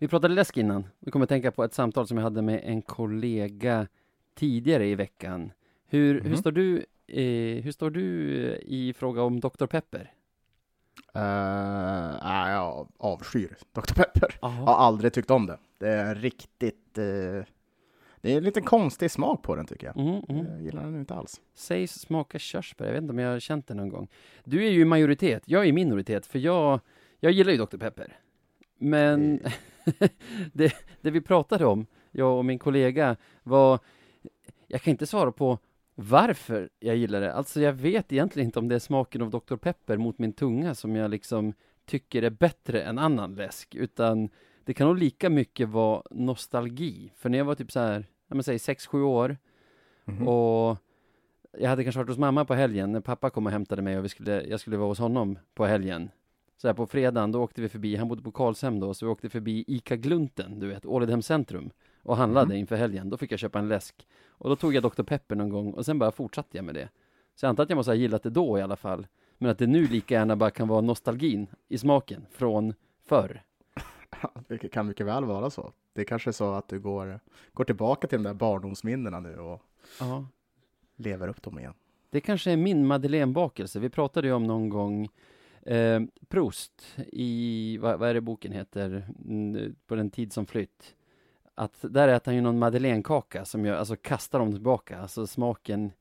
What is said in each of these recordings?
Vi pratade läsk innan. Vi kommer att tänka på ett samtal som jag hade med en kollega tidigare i veckan. Hur, hur Mhm. står du, eh, hur står du eh, i fråga om Dr. Pepper? Uh, nej, jag avskyr Dr. Pepper. Jag Jaha. har aldrig tyckt om det. Det är riktigt... eh, det är en liten konstig smak på den tycker jag. Mm, mm. Jag gillar den inte alls. Sägs smaka körsbär, jag vet inte om jag har känt det någon gång. Du är ju i majoritet, jag är i minoritet, för jag, jag gillar ju Dr. Pepper. Men det, det vi pratade om, jag och min kollega, var, jag kan inte svara på varför jag gillar det. Alltså jag vet egentligen inte om det är smaken av Dr. Pepper mot min tunga som jag liksom tycker är bättre än annan läsk, utan det kan nog lika mycket vara nostalgi. För när jag var typ så här, ja men säg 6-7 år, Mhm. och jag hade kanske varit hos mamma på helgen när pappa kom och hämtade mig och vi skulle, jag skulle vara hos honom på helgen. Så här på fredagen, då åkte vi förbi, han bodde på Karlshem då, så vi åkte förbi ICA Glunten, du vet, Ålidhem centrum och handlade Mhm. inför helgen. Då fick jag köpa en läsk. Och då tog jag Dr. Pepper någon gång och sen bara fortsatte jag med det. Så jag antar att jag måste ha gillat det då i alla fall. Men att det nu lika gärna bara kan vara nostalgin i smaken från förr. Det kan mycket väl vara så. Det är kanske är så att du går, går tillbaka till de där barndomsminnena nu och Ja. lever upp dem igen. Det kanske är min madeleinebakelse. Vi pratade ju om någon gång eh, Proust i, vad, vad är det boken heter, mm, På den tid som flytt. Att där äter han ju någon madeleinekaka som gör, alltså kastar dem tillbaka, alltså smaken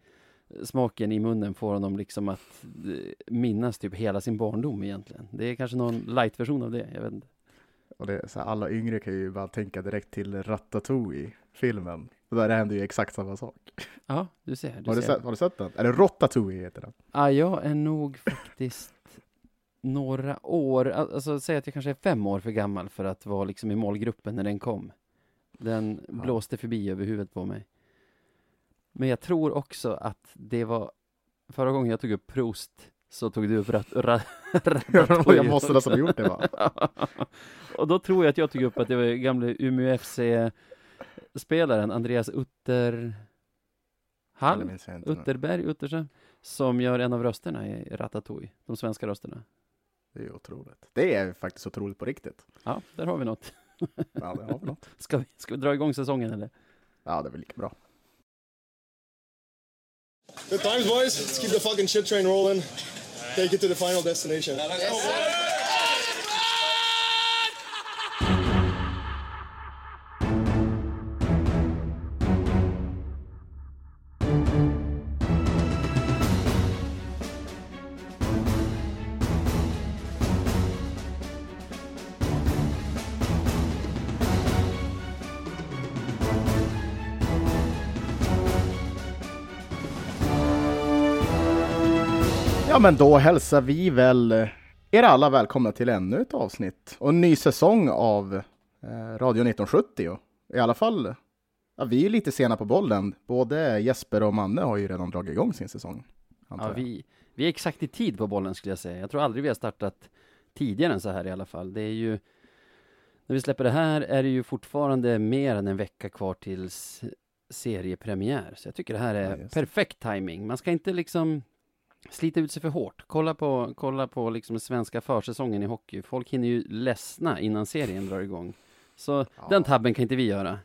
Smaken i munnen får honom liksom att eh, minnas typ hela sin barndom egentligen. Det är kanske någon light-version av det, jag vet inte. Och det är här, alla yngre kan ju bara tänka direkt till Ratatouille-filmen. Där händer ju exakt samma sak. Ja, du ser. Du Har du, ser. sett, har du sett den? Eller Rotatouille heter den. Ja, jag är nog faktiskt några år, al- alltså säg att jag kanske är fem år för gammal för att vara liksom i målgruppen när den kom. Den Ja. blåste förbi över huvudet på mig. Men jag tror också att det var förra gången jag tog upp Proust så tog du upp rat, ra, Ratatouille jag måste nästan ha gjort det va? Och då tror jag att jag tog upp att det var gamle Umeå FC-spelaren Andreas Utter Hall? Utterberg, Uttersen, som gör en av rösterna i Ratatouille, de svenska rösterna. Det är otroligt. Det är faktiskt otroligt på riktigt. Ja, där har vi något. Ja, det har vi något. Ska vi, ska vi dra igång säsongen eller? Ja, det är väl lika bra. Good times, boys. Let's keep the fucking shit train rolling. Take it to the final destination. Ja, men då hälsar vi väl er alla välkomna till ännu ett avsnitt och en ny säsong av eh, Radio 1970. I alla fall, ja, vi är lite sena på bollen. Både Jesper och Manne har ju redan dragit igång sin säsong. Ja, vi, vi är exakt i tid på bollen skulle jag säga. Jag tror aldrig vi har startat tidigare än så här i alla fall. Det är ju, när vi släpper det här är det ju fortfarande mer än en vecka kvar tills seriepremiär. Så jag tycker det här Ja, är det. perfekt timing. Man ska inte liksom slita ut sig för hårt. Kolla på, kolla på liksom svenska försäsongen i hockey. Folk hinner ju ledsna innan serien drar igång. Så den tabben kan inte vi göra.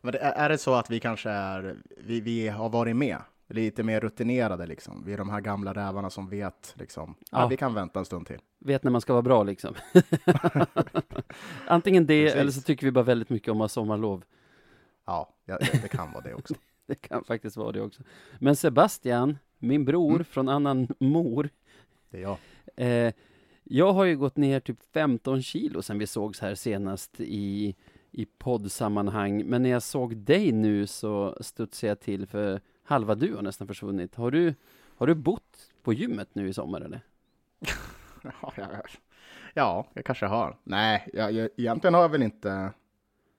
Men är det så att vi kanske är, vi, vi har varit med, lite mer rutinerade liksom? Vi är de här gamla rävarna som vet liksom, ja. Ja. vi kan vänta en stund till. vet när man ska vara bra liksom. Antingen det, Precis. eller så tycker vi bara väldigt mycket om att ha sommarlov. Ja, ja, det kan vara det också. Det kan faktiskt vara det också. Men Sebastian, min bror Mm. från annan mor, Det är jag. eh, jag har ju gått ner typ 15 kilo sen vi sågs här senast i, i poddsammanhang. Men när jag såg dig nu så studsade jag till för halva du har nästan försvunnit. Har du, har du bott på gymmet nu i sommar eller? Ja, ja, ja. ja, jag kanske har. Nej, jag, jag, egentligen har jag väl inte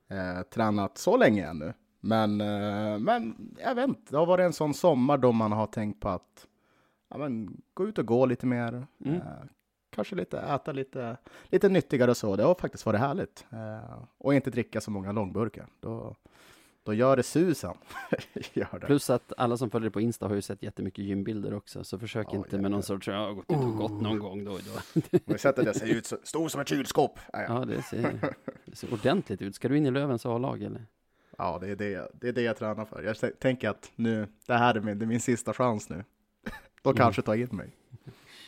eh, tränat så länge ännu. Men, eh, men jag vet inte, det har varit en sån sommar då man har tänkt på att ja, men, gå ut och gå lite mer. Mm. Eh, kanske lite, äta lite, lite nyttigare och så. Det har faktiskt varit härligt. Eh, och inte dricka så många långburkar. Då, då gör det susen. gör det. Plus att alla som följer på Insta har ju sett jättemycket gymbilder också, så försök Ja, inte med någon sorts, jag har gått ut och gått någon gång då och då. Har du sett att jag ser ut så, stor som ett kylskåp? Ja. Ja, det ser, det ser ordentligt ut. Ska du in i Lövens A-lag eller? Ja, det är det, det är det jag tränar för. Jag tänker att nu, det här är min, det är min sista chans nu. Då Mm. kanske ta in mig.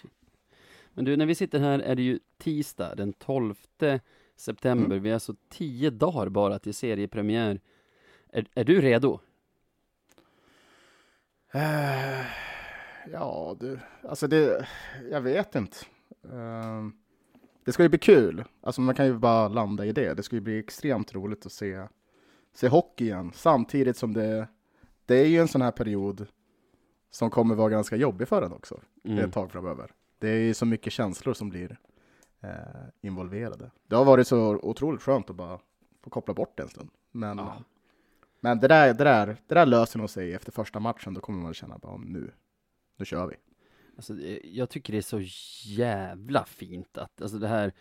Men du, när vi sitter här är det ju tisdag den 12 september. Vi har så tio dagar bara till seriepremiär. Är, är du redo? Eh, ja, du, alltså det, jag vet inte. Ehm, det ska ju bli kul. Alltså man kan ju bara landa i det. Det ska ju bli extremt roligt att se, se hockey igen. Samtidigt som det, det är ju en sån här period som kommer vara ganska jobbig för en också. Mm. ett tag framöver. Det är ju så mycket känslor som blir eh, involverade. Det har varit så otroligt skönt att bara få koppla bort det en stund. Men, Ja. men det, där, det, där, det där löser nog sig efter första matchen. Då kommer man känna bara nu, nu kör vi. Alltså, jag tycker det är så jävla fint att, alltså det här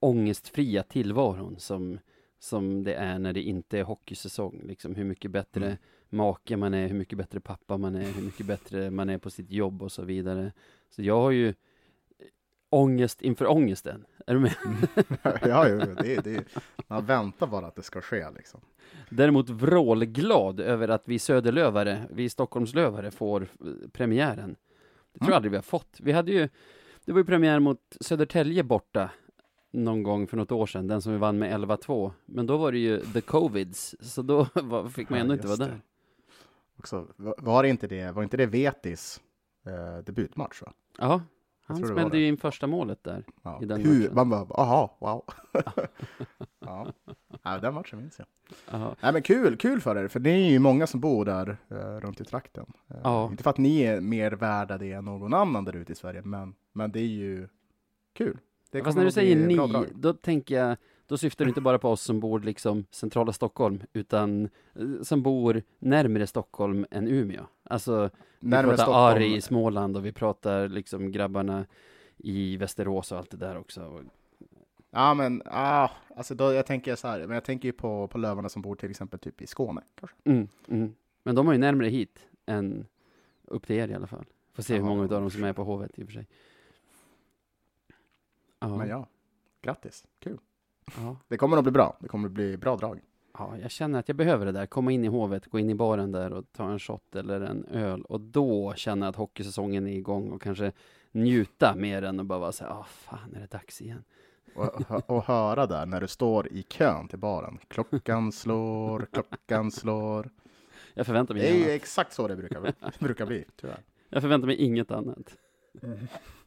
ångestfria tillvaron som, som det är när det inte är hockeysäsong. Liksom hur mycket bättre Mm. make man är, hur mycket bättre pappa man är, hur mycket bättre man är på sitt jobb och så vidare. Så jag har ju ångest inför ångesten. Är du med? ja, jo, det, det, man väntar bara att det ska ske liksom. Däremot vrålglad över att vi söderlövare, vi Stockholmslövare får eh, premiären. Det tror jag Mm. aldrig vi har fått. Vi hade ju, det var ju premiär mot Södertälje borta någon gång för något år sedan, den som vi vann med 11-2. Men då var det ju the covids, så då var, fick man Ja, ändå inte vara där. Också, var- inte det, var inte det Vetis eh, debutmatch? Va? Ja, han smällde ju in första målet där. Ja. I den Hur, matchen. man bara, aha, wow. ja. ja, den matchen minns jag. Jaha. Nej men kul, kul för er, för det är ju många som bor där eh, runt i trakten. Eh, Ja. Inte för att ni är mer värda det än någon annan där ute i Sverige, men, men det är ju kul. Det Fast när du säger ni, bra då tänker jag, då syftar du inte bara på oss som bor liksom centrala Stockholm, utan eh, som bor närmare Stockholm än Umeå. Alltså, vi Närmare pratar Stockholm. Ari i Småland och vi pratar liksom grabbarna i Västerås och allt det där också. Ja men, ah, alltså då, jag tänker så här, men jag tänker ju på, på lövarna som bor till exempel typ i Skåne. Kanske. Mm, mm. Men de har ju närmare hit än upp till er i alla fall. Får se hur Ja, många av dem som är på Hovet i och för sig. Ja, Men ja, grattis, kul. ja, Det kommer att bli bra, det kommer att bli bra drag. ja, jag känner att jag behöver det där. Komma in i Hovet, gå in i baren där och ta en shot eller en öl. Och då känna att hockeysäsongen är igång och kanske njuta mer än att bara vara så här, ah fan är det dags igen. Och, och höra där när du står i kön till baren. Klockan slår, klockan slår. Jag förväntar mig Det är annat. exakt så det brukar, brukar bli, tyvärr. Jag förväntar mig inget annat.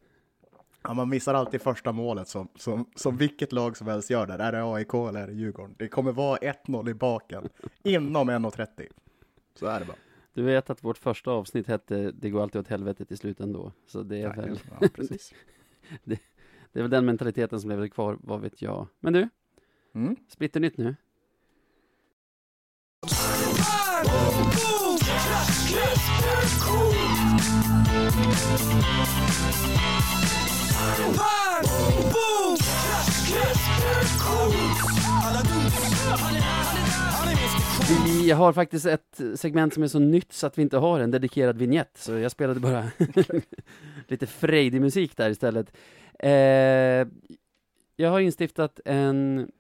Ja, man missar alltid första målet som, som, som vilket lag som helst gör där. Är det AIK eller är det Djurgården? Det kommer vara 1-0 i baken inom 1.30. Så är det bara. Du vet att vårt första avsnitt hette Det går alltid åt helvete till slut ändå. Så det är Ja, väl, ja, precis. det är väl den mentaliteten som lever kvar, vad vet jag. Men du, Mm splitter. Vi har faktiskt ett segment som är så nytt så att vi inte har en dedikerad vignett, så jag spelade bara lite frejdig musik där istället. Eh, jag har instiftat en,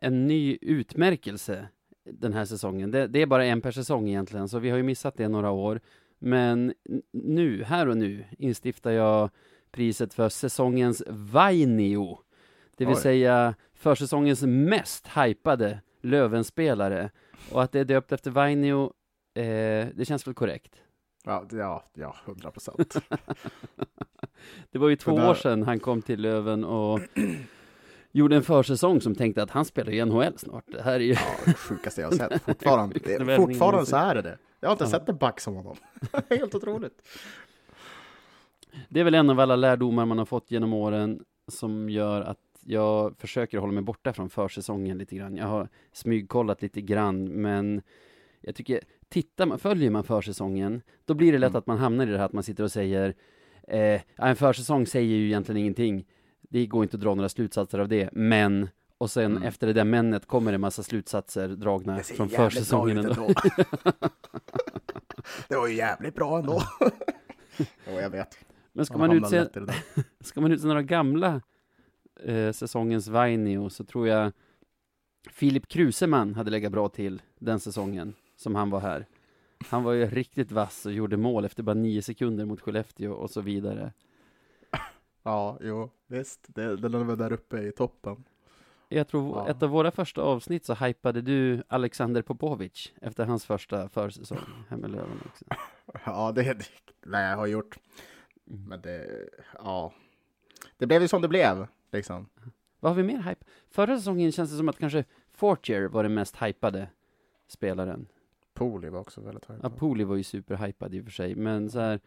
en ny utmärkelse den här säsongen. Det, det är bara en per säsong egentligen, så vi har ju missat det några år. Men nu, här och nu, instiftar jag priset för säsongens Vainio. Det vill Oj. säga försäsongens mest hypade Lövenspelare. Och att det är döpt efter Vainio, eh, det känns väl korrekt. Ja, det- ja, ja, 100 procent. Det var ju två Det där- år sedan han kom till Löven och gjorde en försäsong som tänkte att han spelar i NHL snart. Det här är ju... Ja, det sjukaste jag har sett. Fortfarande, vändningen fortfarande så är det det. Jag har inte Ja. sett en back som honom. Helt otroligt. Det är väl en av alla lärdomar man har fått genom åren som gör att jag försöker hålla mig borta från försäsongen lite grann. Jag har smygkollat lite grann, men jag tycker, tittar man, följer man försäsongen, då blir det lätt Mm. att man hamnar i det här att man sitter och säger, eh, en försäsong säger ju egentligen ingenting. Det går inte att dra några slutsatser av det, men och sen Mm. efter det där männet kommer det en massa slutsatser dragna från bra försäsongen ändå. ändå. det var ju jävligt bra ändå. Jo, jag vet. Men ska Man utse, det ska man utse några gamla eh, säsongens Vainio så tror jag Filip Kruseman hade legat bra till den säsongen som han var här. Han var ju riktigt vass och gjorde mål efter bara nio sekunder mot Skellefteå och så vidare. Ja, jo, visst. Det, den var där uppe i toppen. Jag tror Ja. ett av våra första avsnitt så hypade du Alexander Popovic efter hans första försäsong här med Löven också. Ja, det, det nej, jag har gjort. Mm. Men det, ja. Det blev ju som det blev, liksom. Vad har vi mer hype? Förra säsongen känns det som att kanske Fortier var den mest hypade spelaren. Poli var också väldigt hög. Ja, Pooley var ju superhypad i och för sig, men så här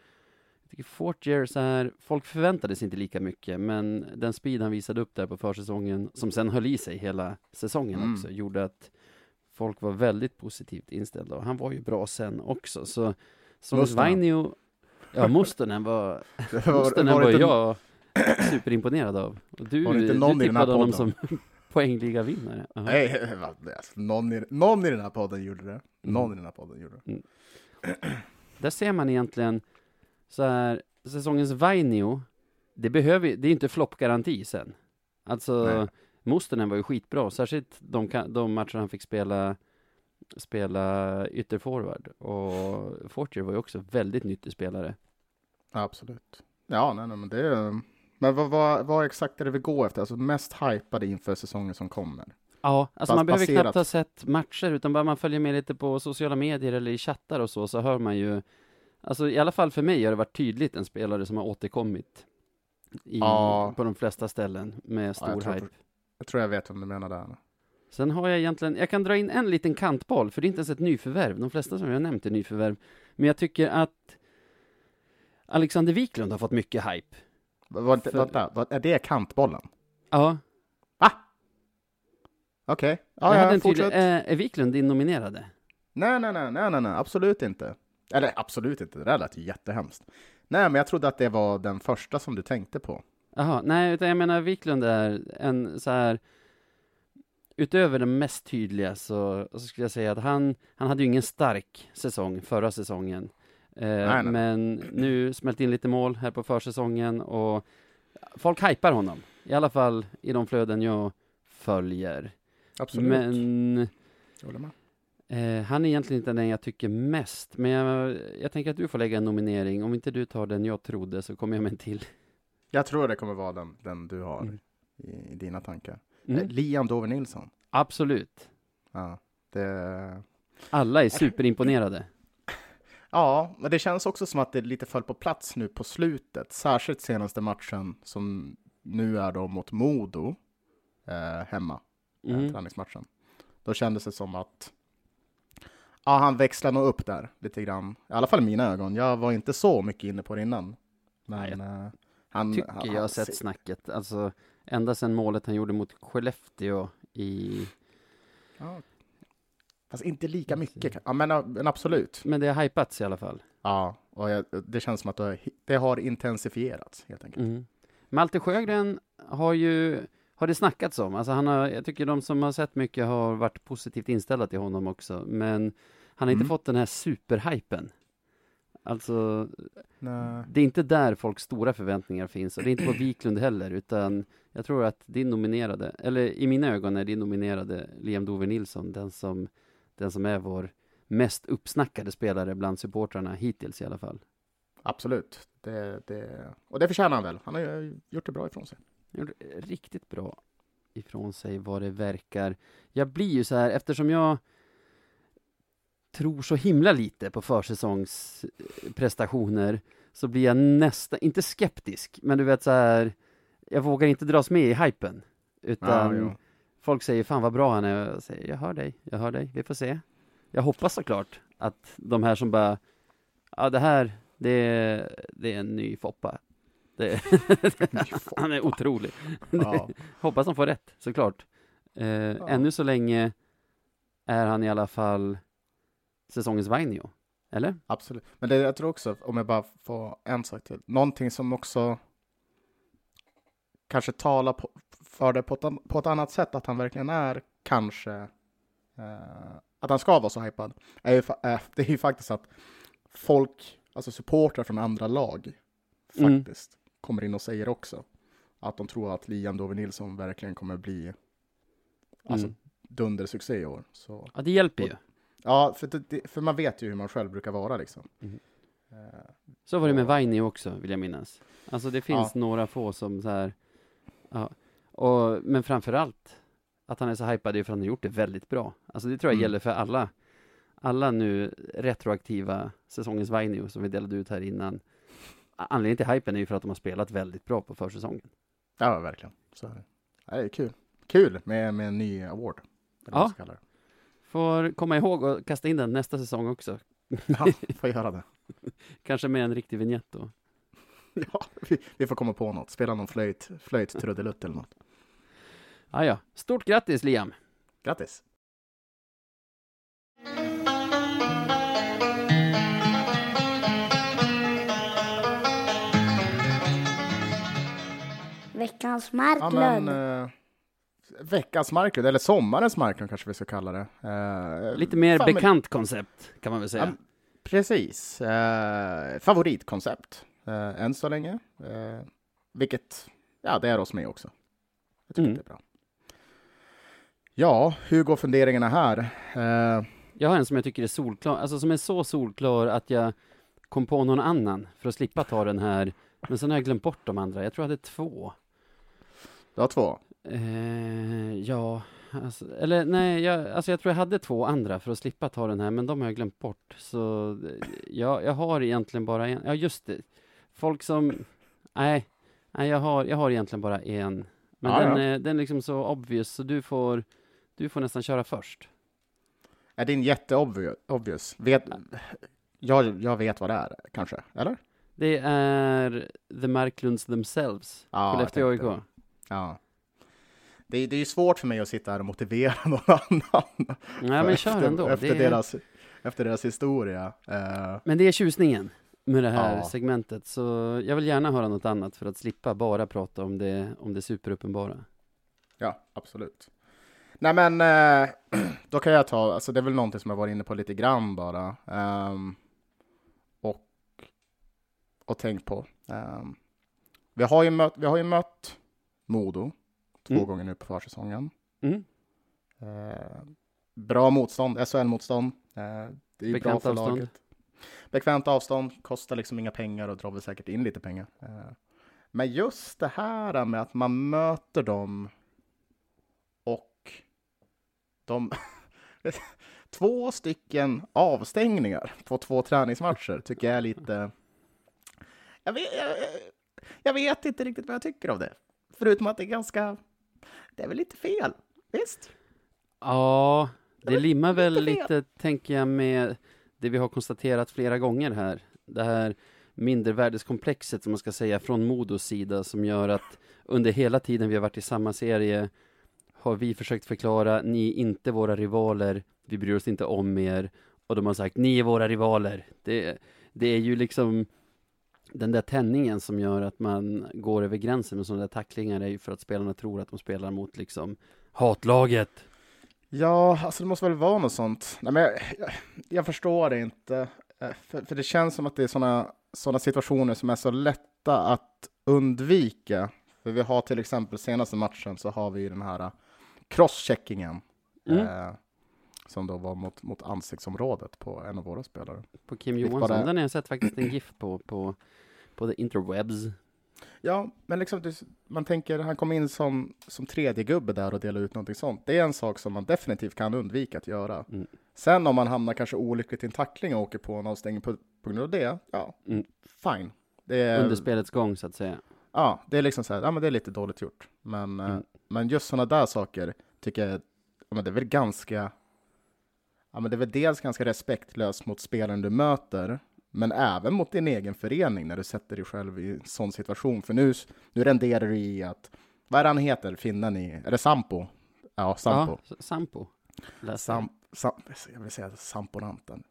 jag tycker Fortier så här, folk förväntade sig inte lika mycket, men den speed han visade upp där på försäsongen, som sen höll i sig hela säsongen Mm. också, gjorde att folk var väldigt positivt inställda, och han var ju bra sen också, så som. Vainio, ja Mustonen var, Det var, var inte, jag superimponerad av, och du, Var det inte du någon i den här tippade honom som poängliga vinnare. Nej, alltså, någon, i, någon i den här podden gjorde det. Någon Mm. i den här podden gjorde det. Där ser man egentligen så här, säsongens Vainio, det behöver det är inte floppgaranti sen. Alltså, Nej. Mustonen var ju skitbra, särskilt de, de matcher han fick spela spela ytterforward och Fortier var ju också väldigt nyttig spelare. Absolut. Ja, nej, nej, men det är... Men vad, vad, vad exakt är det vi går efter? Alltså mest hypade inför säsongen som kommer? Ja, alltså Bas- man behöver baserat- knappt ha sett matcher, utan bara man följer med lite på sociala medier eller i chattar och så, så hör man ju Alltså i alla fall för mig har det varit tydligt en spelare som har återkommit i, Ja. på de flesta ställen med Ja, stor jag tror- hype. Jag tror jag vet vem du menar där. Sen har jag egentligen, jag kan dra in en liten kantboll, för det är inte ens ett nyförvärv. De flesta som jag har nämnt är nyförvärv. Men jag tycker att Alexander Wiklund har fått mycket hype. Vad, För- Vänta, vad, är det kantbollen? Ja, Okej. jag Ja, hade ja, en tydlig, fortsätt. är, är Wiklund din nominerade? Nej, nej, nej, nej, nej, nej, absolut inte. Eller absolut inte, det där lät ju jättehemskt. Nej, men jag trodde att det var den första som du tänkte på. Jaha, nej, utan jag menar Wiklund är en så här Utöver den mest tydliga så, så skulle jag säga att han, han hade ju ingen stark säsong förra säsongen. Eh, nej. Men nu smält in lite mål här på försäsongen och folk hypar honom. I alla fall i de flöden jag följer. Absolut. Men eh, han är egentligen inte den jag tycker mest. Men jag, jag tänker att du får lägga en nominering. Om inte du tar den jag trodde så kommer jag med en till. Jag tror det kommer vara den, den du har Mm. i, i dina tankar. Mm. Eh, Liam Dover Nilsson. Absolut. Ja, det... Alla är superimponerade. ja, men det känns också som att det lite föll på plats nu på slutet. Särskilt senaste matchen som nu är då mot Modo eh, hemma. eh, Mm. träningsmatchen. Då kändes det som att ja, han växlar nog upp där lite grann. I alla fall i mina ögon. Jag var inte så mycket inne på det innan. Nej, Men eh, han... Tycker han, jag har sett snacket. Alltså, ända sedan målet han gjorde mot Skellefteå i... Ja. Fast inte lika mycket. Ja, men, men absolut. Men det har hypats i alla fall. Ja, och jag, det känns som att det har, det har intensifierats helt enkelt. Mm. Malte Sjögren har ju, har det snackats om. Alltså han har, jag tycker de som har sett mycket har varit positivt inställda till honom också. Men han har inte Mm. fått den här superhypen. Alltså, Nej. det är inte där folks stora förväntningar finns. Och det är inte på Wiklund heller, utan jag tror att din nominerade, eller i mina ögon är din nominerade Liam Dover Nilsson den som, den som är vår mest uppsnackade spelare bland supportrarna hittills i alla fall. Absolut. Det, det, och det förtjänar han väl. Han har gjort det bra ifrån sig. Gjorde riktigt bra ifrån sig vad det verkar. Jag blir ju så här, eftersom jag tror så himla lite på försäsongsprestationer så blir jag nästan, inte skeptisk, men du vet så här, jag vågar inte dras med i hypen. Utan Ja, jo. folk säger fan vad bra han är, och jag säger jag hör dig, jag hör dig, vi får se. Jag hoppas såklart att de här som bara, ja det här, det är, det är en ny Foppa. Det, han är otrolig. Ja. Hoppas de får rätt, såklart. Eh, Ännu så länge är han i alla fall säsongens Vainio. Eller? Absolut. Men det jag tror också, om jag bara får en sak till, någonting som också kanske talar på, för det på ett, på ett annat sätt, att han verkligen är kanske, eh, att han ska vara så hypad, är ju, eh, det är ju faktiskt att folk, alltså supportrar från andra lag, Mm. faktiskt kommer in och säger också att de tror att Liam Dover Nilsson verkligen kommer bli alltså, Mm. dundersuccé i år. Så, Ja, det hjälper ju. Ja, för, det- för man vet ju hur man själv brukar vara liksom. Eh, Så var det med Vainio också, vill jag minnas. Alltså det finns Ja. några få som så här, ja. Och, men framför allt att han är så hypad är för att han har gjort det väldigt bra. Alltså det tror jag Mm. gäller för alla, alla nu retroaktiva säsongens Vainio som vi delade ut här innan. Anledningen till hypen är ju för att de har spelat väldigt bra på försäsongen. ja, verkligen. Så är det. Ja, det är kul. Kul med, med en ny award. eller vad Ja. det. Får komma ihåg att kasta in den nästa säsong också. Ja, får göra det. Kanske med en riktig vignett då. Ja, vi, vi får komma på något. Spela någon flöjt, flöjt trudelutt eller något. Ah, ja. Stort grattis Liam! Grattis! Veckans Ja, Marklund. men, eh, veckans Marklund, eller sommarens Marklund kanske vi ska kalla det. Eh, Lite mer fan, men- bekant koncept kan man väl säga. Ja, precis. Eh, favoritkoncept eh, än så länge. Eh, vilket, ja, det är oss med också. Jag tycker Mm. det är bra. Ja, hur går funderingarna här? Jag har en som jag tycker är solklar, alltså som är så solklar att jag kom på någon annan för att slippa ta den här. Men sen har jag glömt bort de andra. Jag tror jag hade två. du har två. Eh, ja, alltså, eller nej, jag, alltså jag tror jag hade två andra för att slippa ta den här, men de har jag glömt bort. Så jag, jag har egentligen bara en. Ja, just det. Folk som, nej, nej, jag har, jag har egentligen bara en. Men Ja, den, ja. Är, den är liksom så obvious, så du får, du får nästan köra först. Är din jätteobvious? Vet, jag, jag vet vad det är, kanske? Eller? Det är The Marklunds themselves. Ja, Skellefteå jag AIK. Ja. Det, är- det är ju svårt för mig att sitta här och motivera någon annan. Nej, men kör efter, ändå. Efter, är, deras, efter deras historia. Eh, Men det är tjusningen med det här Ja. segmentet, så jag vill gärna höra något annat för att slippa bara prata om det, om det superuppenbara. Ja, absolut. Nej men, eh, då kan jag ta, alltså det är väl någonting som jag varit inne på lite grann bara. ehm, och, och tänkt på. Ehm, vi, har ju mött, vi har ju mött Modo två Mm. gånger nu på försäsongen. Mm. Eh, bra motstånd, SHL-motstånd. Eh, det är ju bra Bekvämt för avstånd. laget. Bekvämt avstånd, kostar liksom inga pengar och drar väl säkert in lite pengar. Eh, men just det här med att man möter dem och de... två stycken avstängningar på två träningsmatcher tycker jag är lite... Jag vet, jag, jag vet inte riktigt vad jag tycker av det. Förutom att det är ganska... Det är väl lite fel, visst? Ja, det limmar väl lite lite, tänker jag, med det vi har konstaterat flera gånger här. Det här mindervärdeskomplexet, som man ska säga, från Modos sida, som gör att under hela tiden vi har varit i samma serie har vi försökt förklara, ni är inte våra rivaler, vi bryr oss inte om er. Och de har sagt, ni är våra rivaler. Det, det är ju liksom den där tändningen som gör att man går över gränsen med sådana där tacklingar är ju för att spelarna tror att de spelar mot liksom hatlaget. Ja, alltså det måste väl vara något sånt. Nej, men jag, jag, jag förstår det inte. Eh, För, för det känns som att det är sådana såna situationer som är så lätta att undvika. För vi har till exempel senaste matchen så har vi den här eh, crosscheckingen. Mm. Eh, som då var mot, mot ansiktsområdet på en av våra spelare. På Kim Johansson, bara- den har jag sett faktiskt en GIF på, på, på the interwebs. Ja, men liksom man tänker, han kom in som, som tredje gubbe där och delade ut någonting sånt. Det är en sak som man definitivt kan undvika att göra. Mm. Sen om man hamnar kanske olyckligt i en tackling och åker på en avstängning på, på grund av det, ja, Mm. fine. Det är, Under spelets gång så att säga. ja, det är liksom så här, ja men det är lite dåligt gjort. Men, eh, Mm. men just sådana där saker tycker jag, ja, men det är väl ganska, ja men det är väl dels ganska respektlöst mot spelaren du möter, men även mot din egen förening när du sätter dig själv i en sån situation. För nu, nu renderar du i att, vad är han heter, finnen i, är det Sampo? Ja, Sampo. Ja, Sampo. Sam, sam, jag vill säga Samponanten.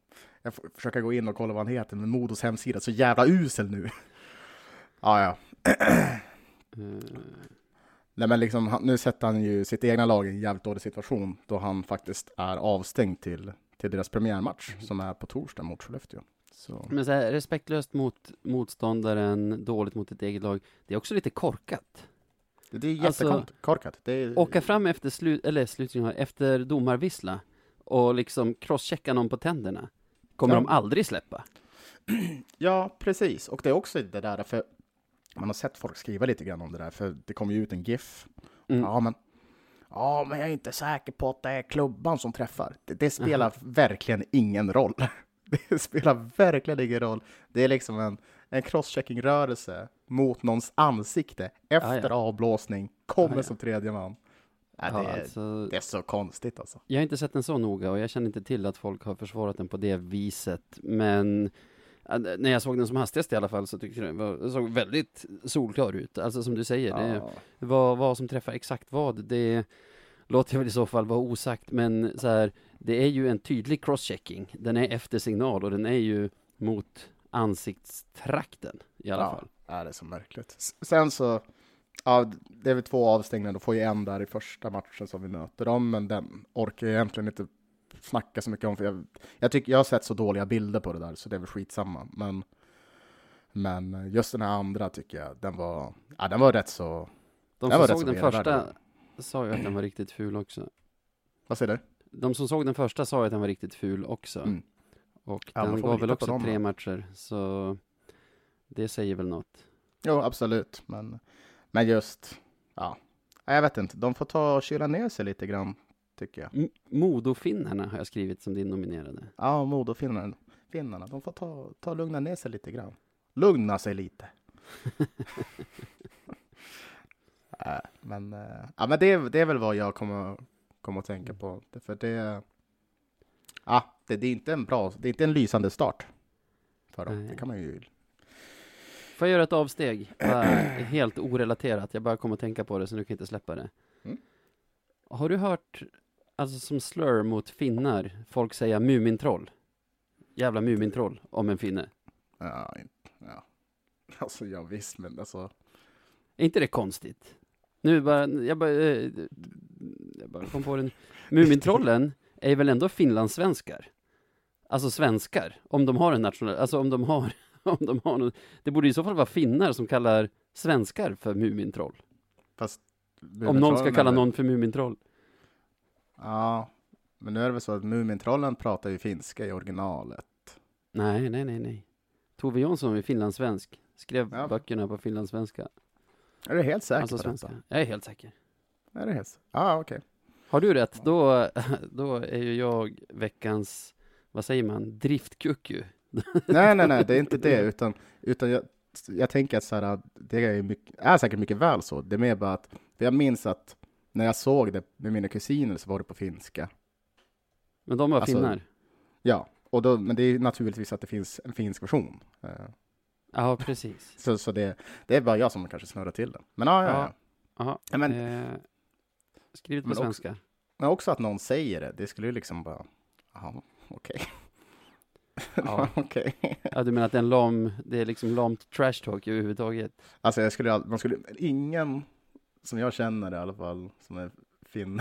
Jag får försöka gå in och kolla vad han heter, men Modos hemsida är så jävla usel nu. ja, ja. Eh, Nej, men liksom, nu sätter han ju sitt egna lag i en jävligt dålig situation då han faktiskt är avstängd till, till deras premiärmatch som är på torsdag mot Skellefteå. Så. Men så här, respektlöst mot motståndaren, dåligt mot ett eget lag. Det är också lite korkat. Det, är Alltså, jättekorkat. Det är, Åka fram efter slut, eller slutsignal, efter domarvissla och liksom crosschecka någon på tänderna. Kommer Ja. de aldrig släppa. Ja, precis. Och det är också det där, för man har sett folk skriva lite grann om det där, för det kom ju ut en GIF. Mm. Ja, men Ja, men jag är inte säker på att det är klubban som träffar. Det, det spelar verkligen ingen roll. Det spelar verkligen ingen roll. Det är liksom en, en crosschecking-rörelse mot någons ansikte efter Ja, ja. avblåsning, kommer Ja, ja. som tredje man. Ja, Ja, det, är, alltså, det är så konstigt alltså. Jag har inte sett den så noga och jag känner inte till att folk har försvarat den på det viset. Men äh, när jag såg den som hastigast i alla fall så tyckte jag den var, det såg väldigt solklar ut. Alltså som du säger, det, Ja. vad, vad som träffar exakt vad, det låter jag väl i så fall vara osagt. Men så här, det är ju en tydlig crosschecking. Den är efter signal och den är ju mot ansiktstrakten i alla ja, fall. Ja, det är så märkligt. Sen så, ja, det är väl två avstängningar, då får ju en där i första matchen som vi möter dem, men den orkar jag egentligen inte snacka så mycket om, för jag, jag tycker jag har sett så dåliga bilder på det där, så det är väl skitsamma. Men, men just den här andra tycker jag, den var, ja, den var rätt så, De som såg så den första sa ju att den var riktigt ful också. vad säger du? De som såg den första sa att den var riktigt ful också. Mm. Och Ja, den gav väl också dem, tre matcher, så det säger väl något. Jo, absolut, men, men just, ja, Ja, jag vet inte, de får ta och kyla ner sig lite grann, tycker jag. M- Modofinnarna har jag skrivit som din nominerade. Ja, Modofinnarna, finnarna, de får ta, ta lugna ner sig lite grann. Lugna sig lite. Äh, men äh, ja, men det, är- det är väl vad jag kommer, kommer att tänka på. För det, ja, det, det är inte en bra, det är inte en lysande start. För dem. Nej. Det kan man ju, Får jag göra ett avsteg? Bara helt orelaterat, jag bara kom att tänka på det så nu kan jag inte släppa det. Mm. Har du hört, alltså som slur mot finnar, folk säga Mumintroll? Jävla Mumintroll om en finne. ja, inte- ja. Alltså ja, visst, men alltså. Är inte det konstigt? Nu bara, jag bara, eh, jag bara kom på den. Mumintrollen är väl ändå finlandssvenskar? Alltså svenskar, om de har en nationell, alltså om de har, om de har någon, det borde i så fall vara finnar som kallar svenskar för Mumintroll. Fast, Om någon ska kalla någon för Mumintroll. Ja, men nu är det väl så att Mumintrollen pratar ju finska i originalet. Nej, nej, nej, nej. Tove Jansson är finlandssvensk, skrev Ja. böckerna på finlandssvenska. Är du helt säker Alltså på svenska. detta? Jag är helt säker. Är det helt Ja, ah, okej. Har du rätt, då, då är ju jag veckans, vad säger man, driftkucku. Nej, nej, nej, det är inte det, utan, utan jag, jag tänker att så här, det är, mycket, är säkert mycket väl så. Det är mer bara att, jag minns att när jag såg det med mina kusiner så var det på finska. Men de var Alltså, finnar. Ja, och då, men det är naturligtvis att det finns en finsk version. Eh, Ja, precis. Så, så det, det är bara jag som kanske snurrar till den. Men ja, ja, ja. Ja. Ja men, Eh, skrivet på Men också- svenska. men också att någon säger det, det skulle ju liksom bara, jaha, okej. Ja. okej. Ja, du menar att det är en lam, det är liksom lamt trash talk överhuvudtaget? Alltså jag skulle, man skulle, ingen som jag känner i alla fall, som är finn,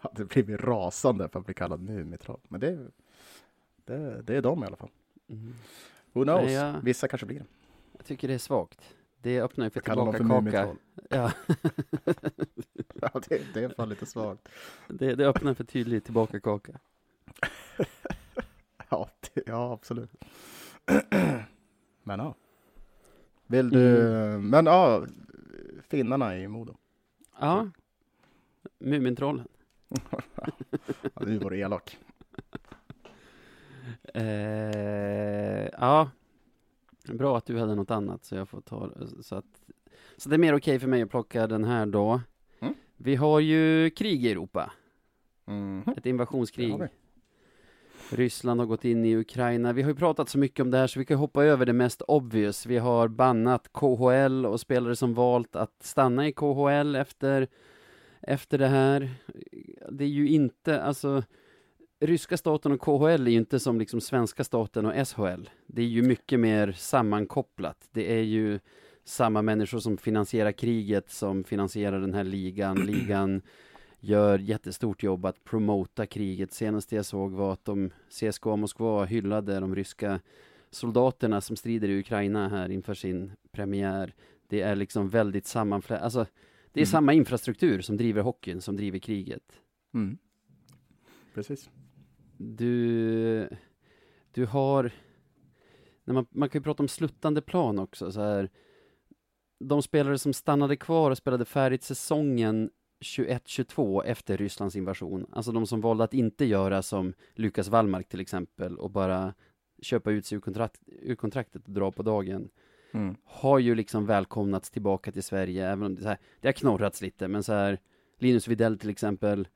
hade blivit rasande för att bli kallad mumitroll. Men det, det, det är de i alla fall. Mm. Who knows? Jag- Vissa kanske blir det. Jag tycker det är svagt. Det öppnar ju för tillbaka-kaka. Ja, Ja, det, det är fan lite svagt. det, det öppnar för tydlig tillbaka-kaka. Ja, det, ja absolut. Men ja. Vill du, Mm. men ja, finnarna i Modo. Ja, Mumintrollen. Ja, nu var du elak. Eh, ja, bra att du hade något annat så jag får ta så att så det är mer okej för mig att plocka den här då. Mm. Vi har ju krig i Europa, Mhm. ett invasionskrig. Ryssland har gått in i Ukraina. Vi har ju pratat så mycket om det här så vi kan hoppa över det mest obvious. Vi har bannat KHL och spelare som valt att stanna i KHL efter, efter det här. Det är ju inte, alltså ryska staten och KHL är ju inte som liksom svenska staten och SHL. Det är ju mycket mer sammankopplat. Det är ju samma människor som finansierar kriget som finansierar den här ligan. Ligan gör jättestort jobb att promota kriget. Senast jag såg var att de CSKA Moskva hyllade de ryska soldaterna som strider i Ukraina här inför sin premiär. Det är liksom väldigt sammanflätat. Alltså, Det är Mm. samma infrastruktur som driver hockeyn, som driver kriget. Mm. Precis. Du, du har, när man, man kan ju prata om sluttande plan också, så här. De spelare som stannade kvar och spelade färdigt säsongen 21-22 efter Rysslands invasion, alltså de som valde att inte göra som Lukas Wallmark till exempel och bara köpa ut sig ur, kontrakt, ur kontraktet och dra på dagen, Mm. har ju liksom välkomnats tillbaka till Sverige, även om det, så här, det har knorrats lite, men så här, Linus Widell till exempel,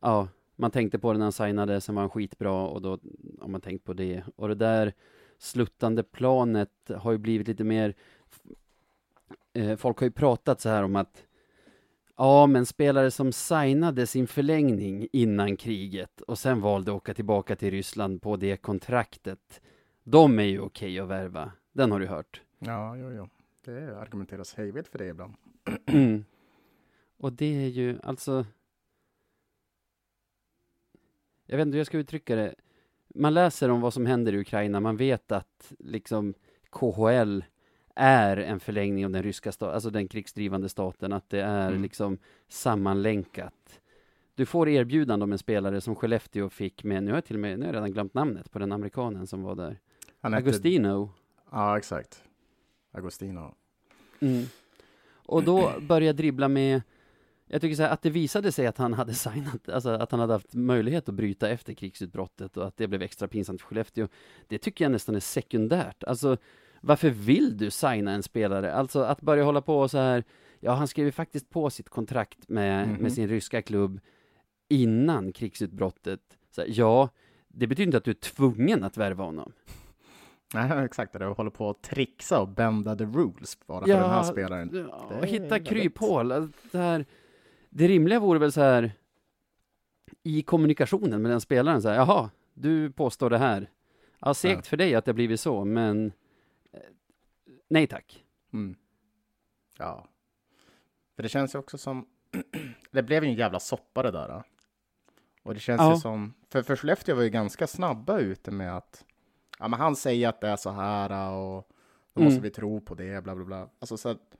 ja, man tänkte på det när han signade, sen var han skitbra och då har man tänkt på det. Och det där sluttande planet har ju blivit lite mer, eh, folk har ju pratat så här om att Ja, men spelare som signade sin förlängning innan kriget och sen valde att åka tillbaka till Ryssland på det kontraktet. De är ju okej att värva. Den har du hört. Ja, jo, jo. Det argumenteras hejvilt för det ibland. Mm. Och det är ju alltså Jag vet inte hur jag ska uttrycka det Man läser om vad som händer i Ukraina, man vet att liksom KHL är en förlängning av den ryska staten, alltså den krigsdrivande staten, att det är Mm. liksom sammanlänkat. Du får erbjudande om en spelare som Skellefteå fick med, nu har jag till och med, nu har jag redan glömt namnet på den amerikanen som var där. Han hette- Agostino. Ja, exakt. Agostino. Mm. Och då började jag dribbla med jag tycker så här, att det visade sig att han hade signat, alltså att han hade haft möjlighet att bryta efter krigsutbrottet och att det blev extra pinsamt för Skellefteå. Det tycker jag nästan är sekundärt. Alltså, varför vill du signa en spelare? Alltså att börja hålla på så här, ja han skrev ju faktiskt på sitt kontrakt med, Mhm. med sin ryska klubb innan krigsutbrottet. Så här, ja, det betyder inte att du är tvungen att värva honom. Nej, exakt. Det håller på att trixa och bända the rules bara för den här spelaren. Ja, och hitta kryphål. Alltså, Det, här, det rimliga vore väl så här i kommunikationen med den spelaren, så här, jaha, du påstår det här. Ja, segt Ja. för dig att det blivit så, men nej tack. Mm. Ja. För det känns ju också som... det blev ju en jävla soppa det där. Och det känns Ja. ju som... För, för Skellefteå var ju ganska snabba ute med att... Ja, men han säger att det är så här och då måste Mm. vi tro på det, bla bla bla. Alltså så att...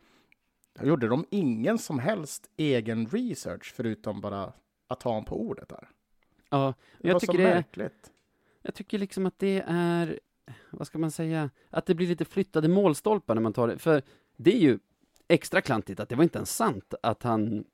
Gjorde de ingen som helst egen research förutom bara att ta honom på ordet där? Ja, Det jag var så tycker det är, märkligt. jag tycker liksom att det är, vad ska man säga, att det blir lite flyttade målstolpar när man tar det, för det är ju extra klantigt att det var inte ens sant att han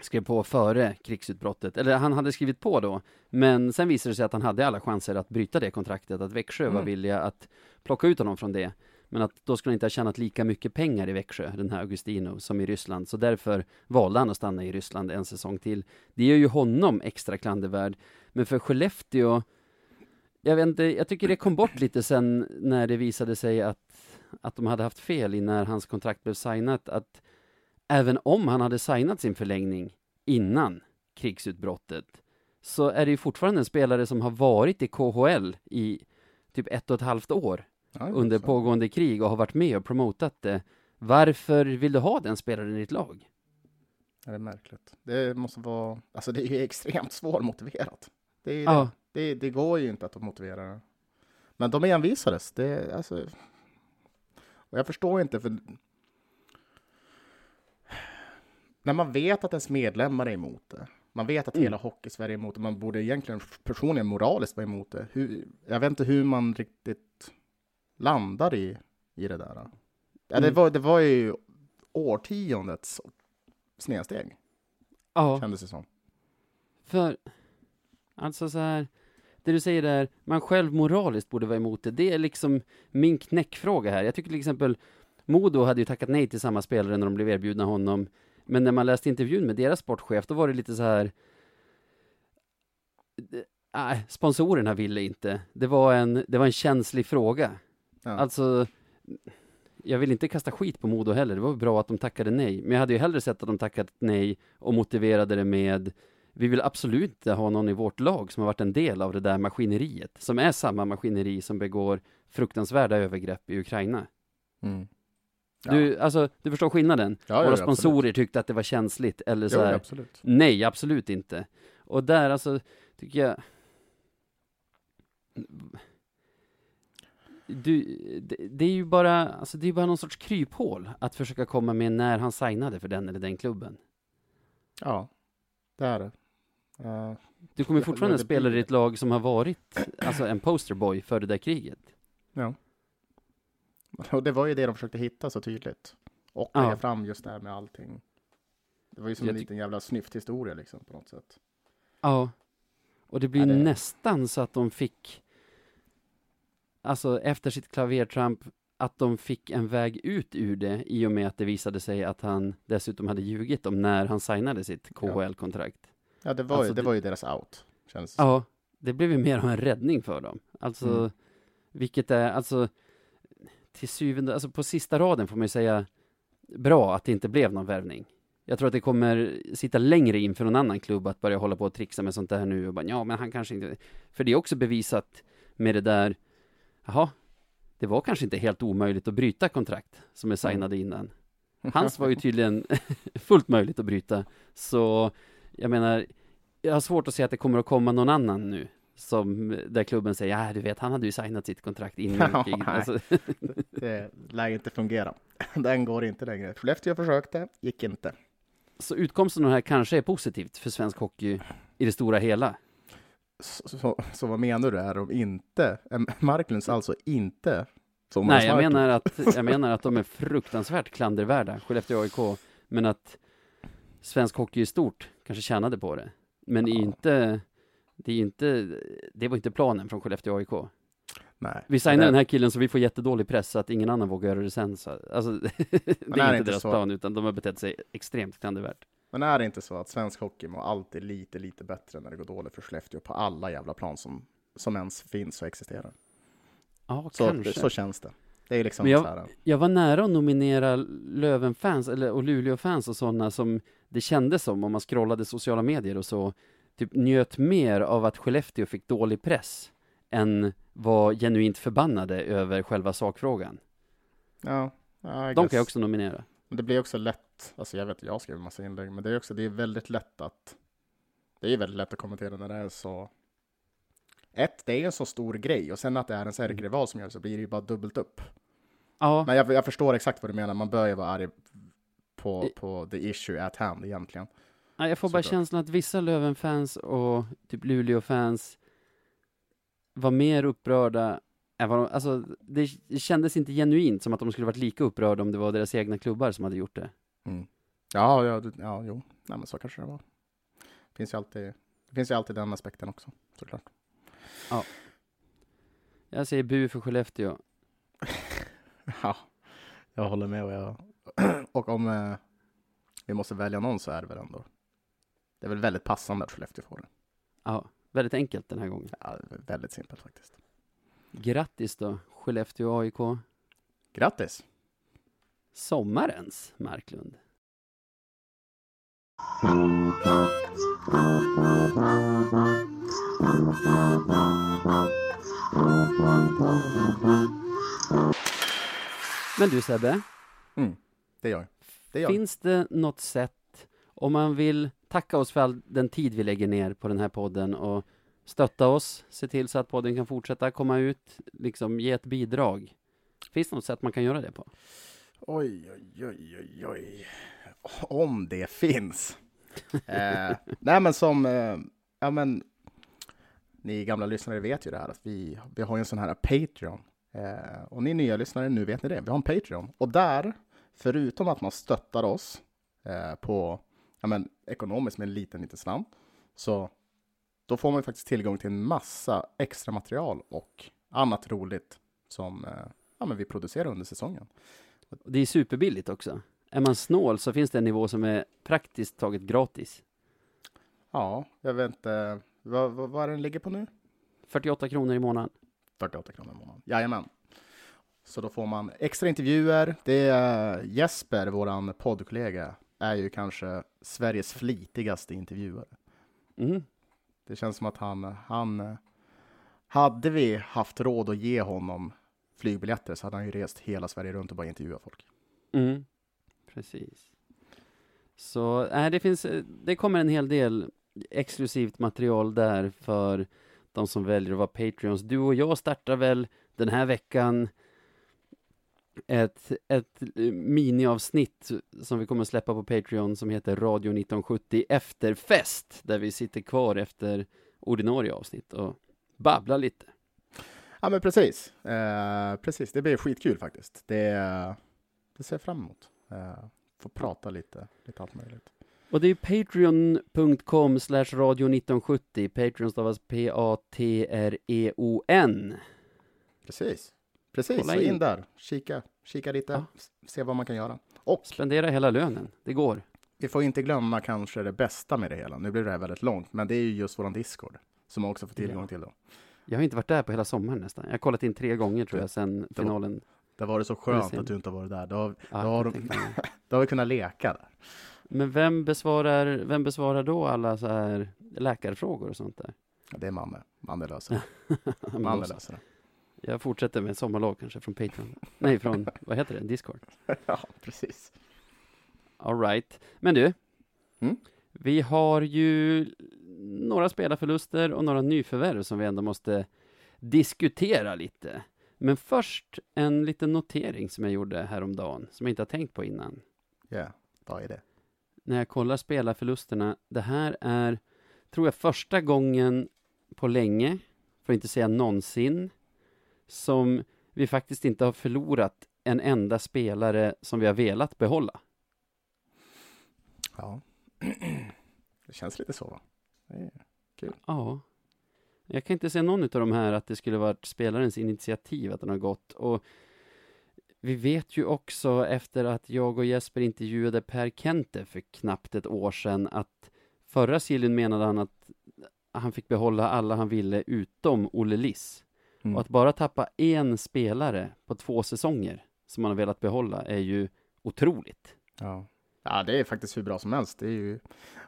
skrev på före krigsutbrottet, eller han hade skrivit på då, men sen visade det sig att han hade alla chanser att bryta det kontraktet, att Växjö var Mm. villiga att plocka ut honom från det, men att då skulle han inte ha tjänat lika mycket pengar i Växjö, den här Augustino, som i Ryssland, så därför valde han att stanna i Ryssland en säsong till. Det gör ju honom extra klandervärd, men för Skellefteå, jag vet inte, jag tycker det kom bort lite sen när det visade sig att, att de hade haft fel i när hans kontrakt blev signat, att även om han hade signat sin förlängning innan krigsutbrottet, så är det ju fortfarande en spelare som har varit i KHL i typ ett och ett halvt år Ja, under så. pågående krig och har varit med och promotat det. Varför vill du ha den spelaren i ditt lag? Ja, Det är märkligt. Det måste vara... Alltså det är ju extremt svårmotiverat. Det, är Ja. det. Det, det går ju inte att motivera det. Men de envisades. Det, alltså... Och jag förstår inte för... När man vet att ens medlemmar är emot det. Man vet att Mm. hela Hockeysverige är emot det. Man borde egentligen personligen moraliskt vara emot det. Hur, jag vet inte hur man riktigt landar i, i det där. Ja, det, Mm. var, det var ju årtiondets snedsteg, Ja, kändes det som. för alltså så här, det du säger där, man själv moraliskt borde vara emot det. Det är liksom min knäckfråga här. Jag tycker till exempel Modo hade ju tackat nej till samma spelare när de blev erbjudna honom. Men när man läste intervjun med deras sportchef, då var det lite så här Nej, sponsorerna ville inte. Det var en, det var en känslig fråga. Ja. Alltså, jag vill inte kasta skit på Modo heller. Det var bra att de tackade nej. Men jag hade ju hellre sett att de tackat nej och motiverade det med vi vill absolut inte ha någon i vårt lag som har varit en del av det där maskineriet, som är samma maskineri som begår fruktansvärda övergrepp i Ukraina. Mm. Ja. Du, alltså, du förstår skillnaden? Ja, Våra sponsorer tyckte att det var känsligt, eller så här, absolut. Nej, absolut inte. Och där alltså, tycker jag... du, det, det är ju bara, alltså det är bara någon sorts kryphål att försöka komma med när han signade för den eller den klubben. Ja, det är det. Du kommer Ja, fortfarande ja, det spela i ett lag som har varit, alltså en posterboy för det där kriget. ja. Och det var ju det de försökte hitta så tydligt. Och Ja. lägga fram just det här med allting. Det var ju som Jag en liten jävla snyfthistoria liksom på något sätt. Ja. Och det blir Ja, det- nästan så att de fick, alltså efter sitt klavertramp, att de fick en väg ut ur det i och med att det visade sig att han dessutom hade ljugit om när han signade sitt KHL-kontrakt. Ja, det var, Alltså, ju, det det- var ju deras out. Känns. Ja, det blev ju mer av en räddning för dem. Alltså, Mm. vilket är, alltså, till syvende, alltså på sista raden får man ju säga bra att det inte blev någon värvning. Jag tror att det kommer sitta längre in för någon annan klubb att börja hålla på och trixa med sånt där nu och bara, ja, men han kanske inte, för det är också bevisat med det där, jaha, det var kanske inte helt omöjligt att bryta kontrakt som är signade innan. Hans var ju tydligen fullt möjligt att bryta. Så jag menar, jag har svårt att se att det kommer att komma någon annan nu. Som, där klubben säger, ja du vet, han hade ju signat sitt kontrakt innan Ja, kriget." nej. alltså, Det lär inte fungera. Den går inte längre. Skellefteå försökte, gick inte. Så utkomsten av det här kanske är positivt för svensk hockey i det stora hela. Så, så, så vad menar du? Är de inte, Marklunds alltså inte Thomas Nej, jag Marklund? menar, att, jag menar att de är fruktansvärt klandervärda, Skellefteå AIK, men att svensk hockey i stort kanske tjänade på det. Men Ja. inte, det är inte, det var inte planen från Skellefteå AIK. Nej. Vi signar Det- den här killen så vi får jättedålig press så att ingen annan vågar göra det sen. Så, alltså, det är är inte inte deras så. plan, utan de har betett sig extremt klandervärt. Men är det inte så att svensk hockey mår alltid lite, lite bättre när det går dåligt för Skellefteå på alla jävla plan som, som ens finns och existerar? Ja, Så, kanske. så känns det. Det är liksom Men jag- så här. Jag var nära att nominera Löven-fans, eller, och Luleå-fans och sådana som det kändes som, om man scrollade sociala medier och så, typ njöt mer av att Skellefteå fick dålig press, än var genuint förbannade över själva sakfrågan. Ja, I De kan jag också nominera. Men det blir också lätt, alltså jag vet, jag skrev en massa inlägg, men det är också, det är väldigt lätt att, det är väldigt lätt att kommentera när det är så, ett, det är en så stor grej och sen att det är en ärkerival som gör det så blir det ju bara dubbelt upp. Ja, Men jag, jag förstår exakt vad du menar, man bör ju vara arg på, på the issue at hand egentligen. Ja, jag får bara känslan att vissa Löven-fans och typ Luleå-fans var mer upprörda än vad de, alltså det det kändes inte genuint som att de skulle varit lika upprörda om det var deras egna klubbar som hade gjort det. Ja, ja, du- ja, jo, nej men så kanske det var. Finns ju alltid, det finns ju alltid den aspekten också, såklart. Jag säger bu för Skellefteå. Ja, jag håller med och jag, och om eh, vi måste välja någon så är det väl ändå, det är väl väldigt passande att Skellefteå får det. Ja, väldigt enkelt den här gången. Ja, väldigt simpelt faktiskt. Grattis då, Skellefteå AIK. Grattis! Sommarens Marklund. Men du Sebbe, Det gör. Det gör finns det något sätt om man vill tacka oss för all den tid vi lägger ner på den här podden och stötta oss, se till så att podden kan fortsätta komma ut, liksom ge ett bidrag. Finns det något sätt man kan göra det på? Oj, oj, oj, oj, oj. Om det finns. eh, nej, men som, eh, ja men, ni gamla lyssnare vet ju det här att vi, vi har ju en sån här Patreon. Eh, och ni nya lyssnare, nu vet ni det. Vi har en Patreon. Och där, förutom att man stöttar oss eh, på, ja men, ekonomiskt med en liten, liten slant, så då får man faktiskt tillgång till en massa extra material och annat roligt som eh, ja, men vi producerar under säsongen. Det är superbilligt också. Är man snål så finns det en nivå som är praktiskt taget gratis. Ja, jag vet inte. Vad, vad, vad är den ligger på nu? 48 kronor i månaden. 48 kronor i månaden. Jajamän. Så då får man extra intervjuer. Det är Jesper, våran poddkollega, är ju kanske Sveriges flitigaste intervjuare. Mm. Det känns som att han, han hade vi haft råd att ge honom flygbiljetter så hade han ju rest hela Sverige runt och bara intervjuat folk. Mm. Precis. Så nej, det finns, det kommer en hel del exklusivt material där för de som väljer att vara Patreons. Du och jag startar väl den här veckan ett, ett miniavsnitt som vi kommer släppa på Patreon som heter Radio 1970 Efterfest, där vi sitter kvar efter ordinarie avsnitt och babblar lite. Ja, men precis. Eh, precis, det blir skitkul faktiskt. Det, det ser jag fram emot. Eh, få prata lite, lite allt möjligt. Och det är patreon.com slash radio 1970. Patreon stavas P-A-T-R-E-O-N. Precis. Precis, Kolla så in in. där. Kika, kika lite, Ja. se vad man kan göra. Och Spendera hela lönen. Det går. vi får inte glömma kanske det bästa med det hela. Nu blir det här väldigt långt, men det är ju just våran Discord som man också får tillgång Ja. till då. Jag har inte varit där på hela sommaren nästan. Jag har kollat in tre gånger tror jag sen var- finalen. Det var det så skönt att du inte har varit där. Då, har- Ja, då, har, de, då har vi kunnat leka där. Men vem besvarar, vem besvarar då alla så här läkarfrågor och sånt där? Ja, Det är Manne. Manne löser det. Manne löser det. Jag fortsätter med sommarlov kanske från Patreon. Nej, från, vad heter det? Discord. Ja, precis. All right. Men du. Mm? Vi har ju några spelarförluster och några nyförvärv som vi ändå måste diskutera lite. Men först en liten notering som jag gjorde häromdagen, som jag inte har tänkt på innan. Ja, vad är det? När jag kollar spelarförlusterna, det här är, tror jag, första gången på länge, för att inte säga någonsin, som vi faktiskt inte har förlorat en enda spelare som vi har velat behålla. Ja. Det känns lite så va? Är- Ja. Jag kan inte se någon av de här att det skulle varit spelarens initiativ att den har gått. Och vi vet ju också efter att jag och Jesper intervjuade Per Kente för knappt ett år sedan att förra sillen menade han att han fick behålla alla han ville utom Olle Liss. Mm. Och att bara tappa en spelare på två säsonger som man har velat behålla är ju otroligt. Ja. ja, det är faktiskt hur bra som helst. Det är ju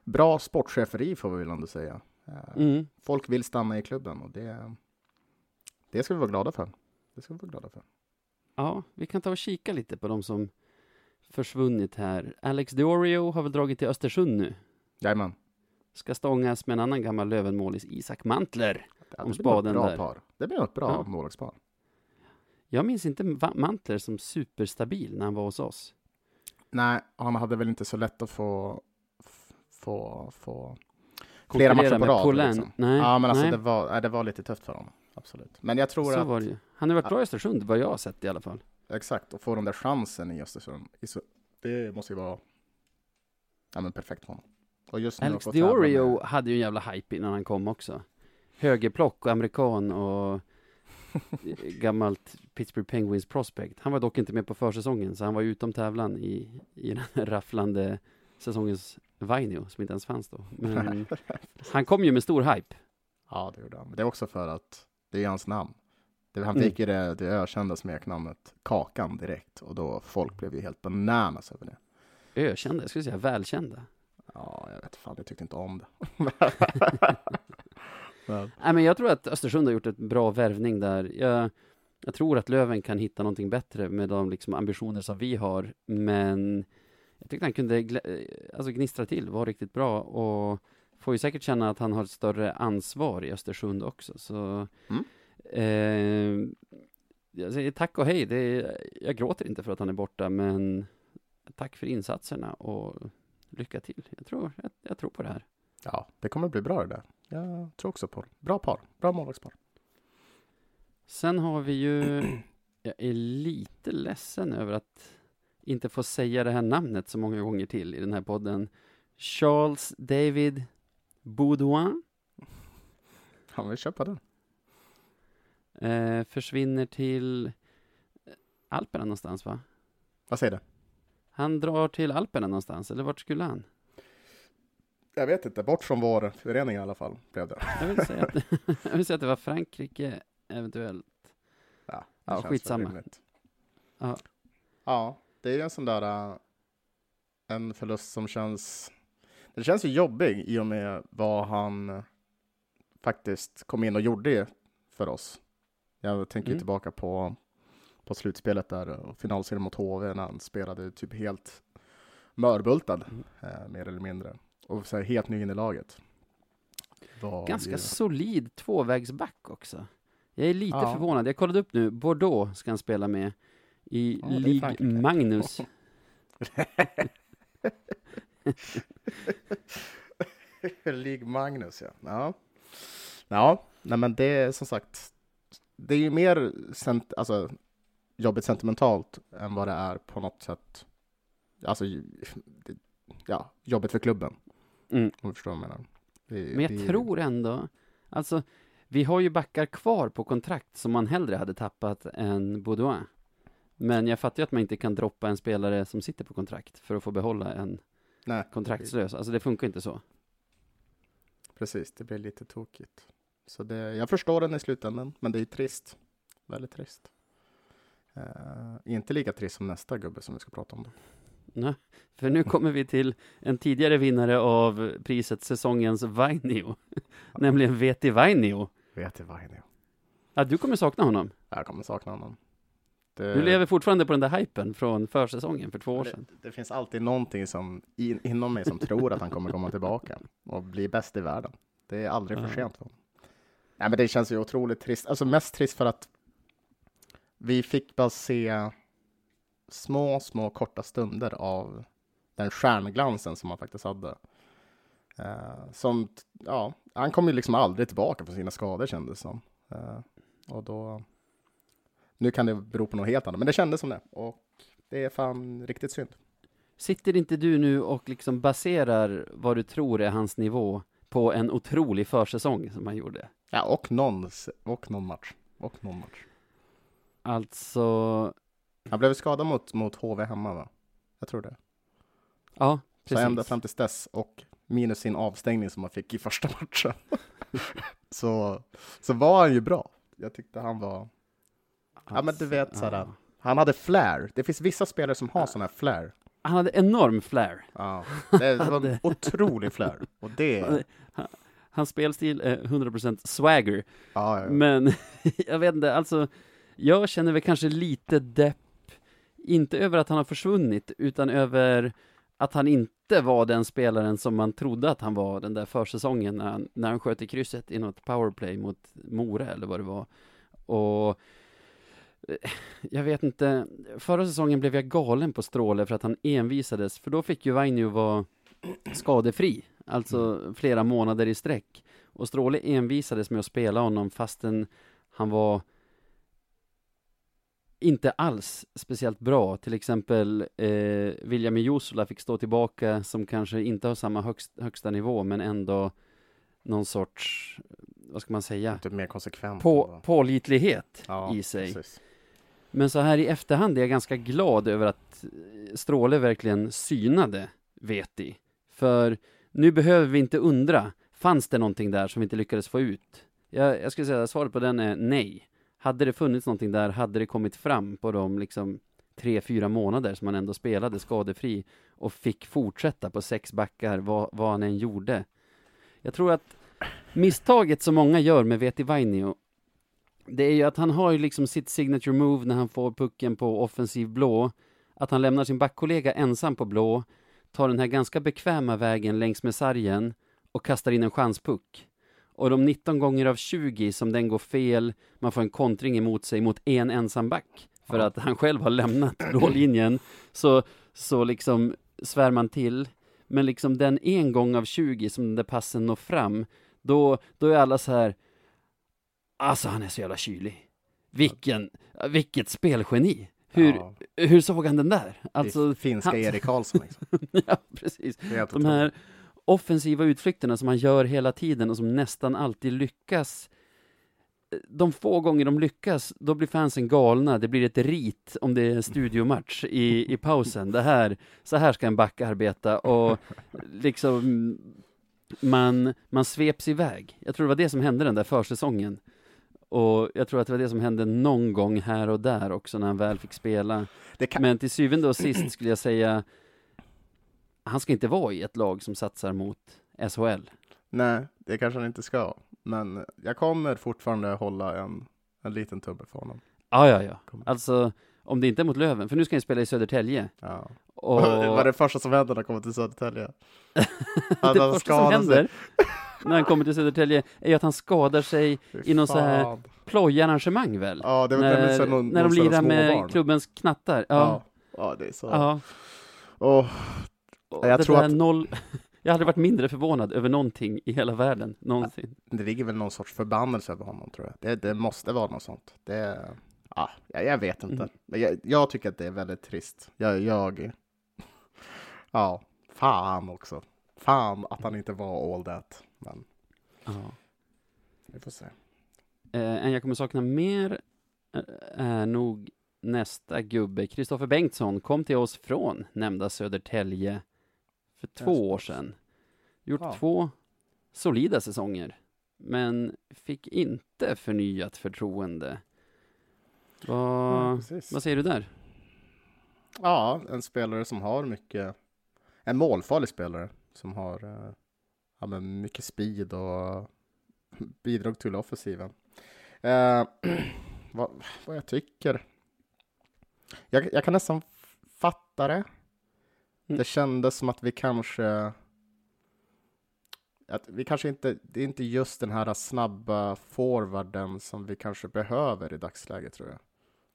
bra sportcheferi får vi väl ändå säga. Eh, Mm. Folk vill stanna i klubben och det, det ska vi vara glada för. Det ska vi vara glada för. Ja, vi kan ta och kika lite på de som försvunnit här. Alex Diorio har väl dragit till Östersund nu. Jajamän. Ska stångas med en annan gammal Lövenmålis, Isak Mantler. Om spaden bra där. par. Det blir något bra Ja. målvaktspar. Jag minns inte Mantler som superstabil när han var hos oss. Nej, han hade väl inte så lätt att få, få, få flera matcher på rad. Liksom. Nej, ja, men alltså nej. det var, det var lite tufft för honom. Absolut. Men jag tror Så att, var det. Han har varit bra i Östersund, vad jag har sett i alla fall. exakt, att få den där chansen i Östersund, det måste ju vara ja, men perfekt för honom. Och just Alex Diorio hade ju en jävla hype innan han kom också. Högerplock och amerikan och gammalt Pittsburgh Penguins prospect. Han var dock inte med på försäsongen, så han var utom tävlan i, i den här rafflande säsongens Vainio, som inte ens fanns då. Men han kom ju med stor hype. Ja, det gjorde han. Men det är också för att det är hans namn. Det, han Mm. fick ju det, det ökända smeknamnet Kakan direkt och då folk blev ju helt bananas över det. Ökända, jag skulle säga välkända. Ja, jag vet fan, jag tyckte inte om det. Nej, men jag tror att Östersund har gjort ett bra värvning där. Jag, jag tror att Löven kan hitta någonting bättre med de liksom, ambitioner som vi har. Men jag tyckte han kunde glä- alltså, gnistra till, var riktigt bra och får ju säkert känna att han har ett större ansvar i Östersund också. Så Mm. eh, jag säger tack och hej. Är, jag gråter inte för att han är borta, men tack för insatserna och lycka till. Jag tror, jag, jag tror på det här. Ja, det kommer bli bra det där. Jag tror också på det. Bra par. Bra målvaktspar. Sen har vi ju, jag är lite ledsen över att inte få säga det här namnet så många gånger till i den här podden. Charles David Baudouin Han vill köpa den. eh, försvinner till Alperna någonstans va? Vad säger du? Han drar till Alperna någonstans, eller vart skulle han? Jag vet inte. Bort från vår förening i alla fall blev det. Jag vill säga att, jag vill säga att det var Frankrike, eventuellt. Ja, Ja, skitsamma. Ja. Ja, det är ju en sån där en förlust som känns det känns ju jobbig i och med vad han faktiskt kom in och gjorde för oss. Jag tänker Mm. tillbaka på, på slutspelet där och finalserien mot HV när han spelade typ helt mörbultad, Mm. eh, mer eller mindre. Och så här, helt ny in i laget. Var Ganska ju, solid tvåvägsback också. Jag är lite Ja. förvånad. Jag kollade upp nu, Bordeaux ska han spela med i Ja, Ligue. Magnus. League Magnus, ja. Ja, ja nej, men det är som sagt, det är ju mer sent, alltså, jobbigt sentimentalt än vad det är på något sätt, alltså, ja, jobbigt för klubben. Mm. Om du förstår vad jag menar. Det, Men jag det- tror ändå, alltså, vi har ju backar kvar på kontrakt som man hellre hade tappat än Baudouin. Men jag fattar ju att man inte kan droppa en spelare som sitter på kontrakt för att få behålla en Nej, kontraktslös. Alltså det funkar inte så. precis, det blir lite tokigt. Så det, jag förstår den i slutändan, men det är trist. Väldigt trist. Eh, inte lika trist som nästa gubbe som vi ska prata om då. Nej, för nu kommer vi till en tidigare vinnare av priset säsongens Vainio, nämligen Veti Vainio. Vet du vad han är? Ja, du kommer sakna honom. Jag kommer sakna honom. Det, Du lever fortfarande på den där hypen från försäsongen för två år sedan. det, det finns alltid någonting som in, inom mig som tror att han kommer komma tillbaka och bli bäst i världen. Det är aldrig för sent för. Nej, men det känns ju otroligt trist. Alltså mest trist för att vi fick bara se små, små korta stunder av den stjärnglansen som han faktiskt hade. Eh, som, ja, han kom ju liksom aldrig tillbaka från sina skador kändes som. Eh, och då, nu kan det bero på något helt annat, men det kändes som det. Och det är fan riktigt synd. Sitter inte du nu och liksom baserar vad du tror är hans nivå på en otrolig försäsong som han gjorde? Ja, och någon, och någon match. Och någon match. Alltså, Han blev skadad mot, mot HV hemma, va? Jag tror det. ja, Så ända precis. fram till dess och minus sin avstängning som han fick i första matchen. så, så var han ju bra. Jag tyckte han var... Ja, men du vet, sådär. ja. Han hade flair. Det finns vissa spelare som har sån här flair. Han hade enorm flair. Ja, det var en otrolig flair. Och det... Hans spelstil är 100% swagger. Ja, ja. Men jag vet inte, alltså jag känner väl kanske lite depp, inte över att han har försvunnit, utan över att han inte var den spelaren som man trodde att han var den där försäsongen när han, när han sköt i krysset i något powerplay mot Mora eller vad det var. Och eh, jag vet inte, förra säsongen blev jag galen på Stråle för att han envisades, för då fick ju Vainio vara skadefri, alltså flera månader i sträck. Och Stråle envisades med att spela honom fastän han var inte alls speciellt bra. Till exempel eh, William Jusula fick stå tillbaka som kanske inte har samma högst, högsta nivå men ändå någon sorts, vad ska man säga, Typ mer konsekvent. på, pålitlighet ja, i sig. Precis. Men så här i efterhand är jag ganska glad över att eh, Stråle verkligen synade Veti. För nu behöver vi inte undra, fanns det någonting där som vi inte lyckades få ut? Jag, jag skulle säga att svaret på den är nej. Hade det funnits någonting där, hade det kommit fram på de liksom tre, fyra månader som han ändå spelade skadefri och fick fortsätta på sex backar, vad, vad han än gjorde. Jag tror att misstaget som många gör med Veti Vainio det är ju att han har ju liksom sitt signature move när han får pucken på offensiv blå. Att han lämnar sin backkollega ensam på blå, tar den här ganska bekväma vägen längs med sargen och kastar in en chanspuck. Och de 19 gånger av 20 som den går fel, man får en kontring emot sig mot en ensam back. För att han själv har lämnat blålinjen, så, så liksom svär man till. Men liksom den en gång av 20 som den där passen når fram, då, då är alla så här Alltså han är så jävla kylig. Vilken, vilket spelgeni. Hur, Ja, hur såg han den där? Alltså, finska han- Erik Karlsson. Liksom. ja precis. De här offensiva utflykterna som han gör hela tiden och som nästan alltid lyckas. De få gånger de lyckas, då blir fansen galna. Det blir ett rit om det är en studiomatch i, i pausen. Det här, så här ska en back arbeta och liksom man, man sveps iväg. Jag tror det var det som hände den där försäsongen. Och jag tror att det var det som hände någon gång här och där också när han väl fick spela. Kan, Men till syvende och sist skulle jag säga, han ska inte vara i ett lag som satsar mot SHL. Nej, det kanske han inte ska. Men jag kommer fortfarande hålla en, en liten tumme för honom. Ja, ja, ja. Alltså, om det inte är mot Löven, för nu ska han spela i Södertälje. Ja. Och Vad är det första som händer när han kommer till Södertälje? Att det han första som sig. händer när han kommer till Södertälje är ju att han skadar sig i någon så här plojarrangemang väl? Ja, det var när, så någon, när de lirar med småbarn. klubbens knattar. Ja. Ja. ja, det är så. ja. Och Jag det tror att- noll... Jag hade varit mindre förvånad över någonting i hela världen, någonsin. det ligger väl någon sorts förbannelse över honom, tror jag. Det, det måste vara något sånt. Det, ja, jag, vet inte. Mm. Men jag, jag tycker att det är väldigt trist. Jag, jag, ja, fan också. Fan att han inte var all that. Men Ja. vi får se. Eh, en jag kommer sakna mer eh, är nog nästa gubbe. Kristoffer Bengtsson kom till oss från nämnda Södertälje för två år sedan. Gjort Ja. två solida säsonger, men fick inte förnyat förtroende. Vad, precis. vad säger du där? Ja, en spelare som har mycket, en målfarlig spelare som har eh, ja, men mycket speed och bidrag till offensiven. Eh, vad, vad jag tycker? Jag, jag kan nästan fatta det. Mm. Det kändes som att vi kanske att vi kanske inte, det är inte just den här snabba forwarden som vi kanske behöver i dagsläget tror jag.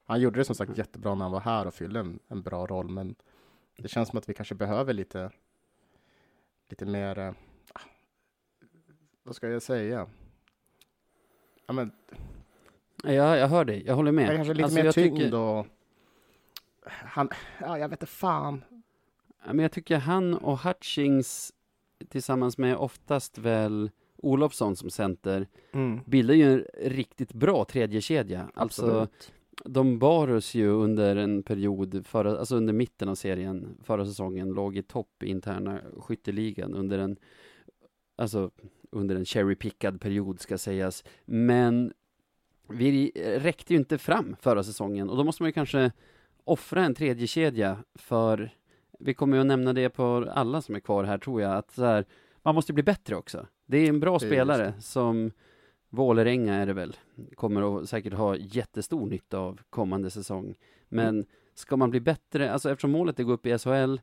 Han gjorde det som sagt jättebra när han var här och fyllde en, en bra roll, men det känns som att vi kanske behöver lite, lite mer, eh, ah, vad ska jag säga? Ja, men, Ja, jag hör dig, jag håller med. kanske lite Alltså, mer tyngd tycker- och han, ja, jag vet inte fan. Ja, men jag tycker han och Hutchings tillsammans med oftast väl Olofsson som center bildar ju en riktigt bra tredje kedja. Alltså, Absolut. de bar oss ju under en period, förra, alltså under mitten av serien förra säsongen, låg i topp i interna skytteligan under en, alltså under en cherry-pickad period ska sägas. Men vi räckte ju inte fram förra säsongen och då måste man ju kanske offra en tredje kedja för vi kommer ju att nämna det på alla som är kvar här tror jag, att så här, man måste bli bättre också. Det är en bra Det spelare som Vålerenga är det väl, kommer att säkert ha jättestor nytta av kommande säsong. Men Mm. ska man bli bättre, alltså eftersom målet är att gå upp i SHL,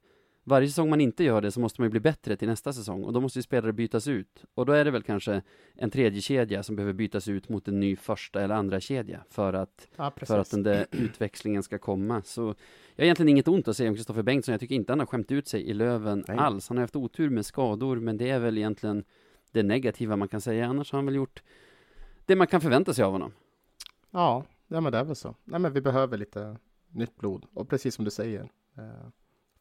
varje säsong man inte gör det så måste man ju bli bättre till nästa säsong och då måste ju spelare bytas ut. Och då är det väl kanske en tredje kedja som behöver bytas ut mot en ny första eller andra kedja för att Ja, för att den där utväxlingen ska komma. Så jag har egentligen inget ont att säga om Kristoffer Bengtsson. Jag tycker inte han har skämt ut sig i Löven Nej. alls. Han har haft otur med skador, men det är väl egentligen det negativa man kan säga. Annars har han väl gjort det man kan förvänta sig av honom. Ja, ja, men det är väl så. Nej, men vi behöver lite nytt blod. Och precis som du säger, eh,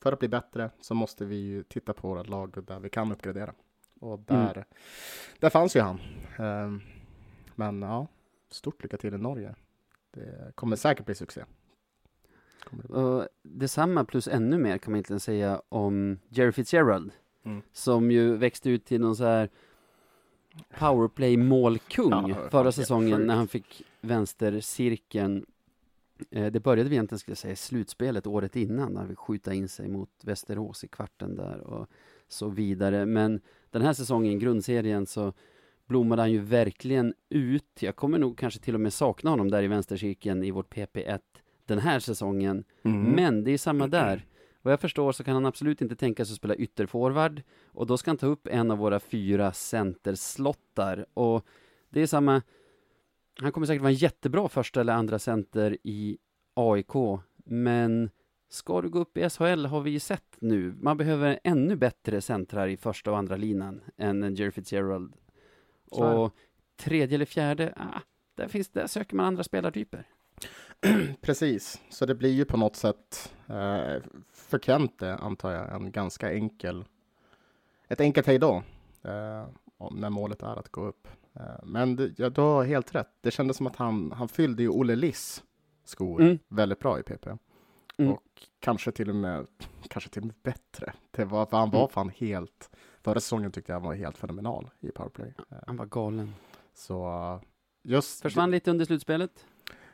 för att bli bättre så måste vi ju titta på våra lag där vi kan uppgradera. Och där, där fanns ju han. Eh, men ja, stort lycka till i Norge. Det kommer säkert bli succé. Kommer det bli. Och detsamma plus ännu mer kan man egentligen säga om Jerry Fitzgerald. Mm. Som ju växte ut till någon så här powerplay-målkung Ja, förra säsongen sjukt. när han fick vänstercirkeln. Eh, det började vi egentligen, skulle säga, i slutspelet året innan, när fick skjuta in sig mot Västerås i kvarten där och så vidare. Men den här säsongen, i grundserien, så blommade han ju verkligen ut. Jag kommer nog kanske till och med sakna honom där i vänstercirkeln i vårt PP1 den här säsongen. Mm. Men det är samma där. Vad jag förstår så kan han absolut inte tänka sig att spela ytterforward och då ska han ta upp en av våra fyra centerslottar och det är samma han kommer säkert vara en jättebra första eller andra center i AIK men ska du gå upp i SHL har vi ju sett nu. Man behöver ännu bättre centrar i första och andra linan än Jerry Fitzgerald. Och tredje eller fjärde, ah, där, finns, där söker man andra spelartyper. Precis, så det blir ju på något sätt eh, för Kente, antar jag, en ganska enkel, ett enkelt hejdå eh, om- när målet är att gå upp. Eh, men det, ja, du har helt rätt. Det kändes som att han, han fyllde ju Olle Liss skor Mm. väldigt bra i PP. Mm. Och kanske till och med, kanske till och med bättre. Det var, för han var Mm. fan helt, förra säsongen tyckte jag han var helt fenomenal i powerplay. Eh, han var galen så just, försvann lite under slutspelet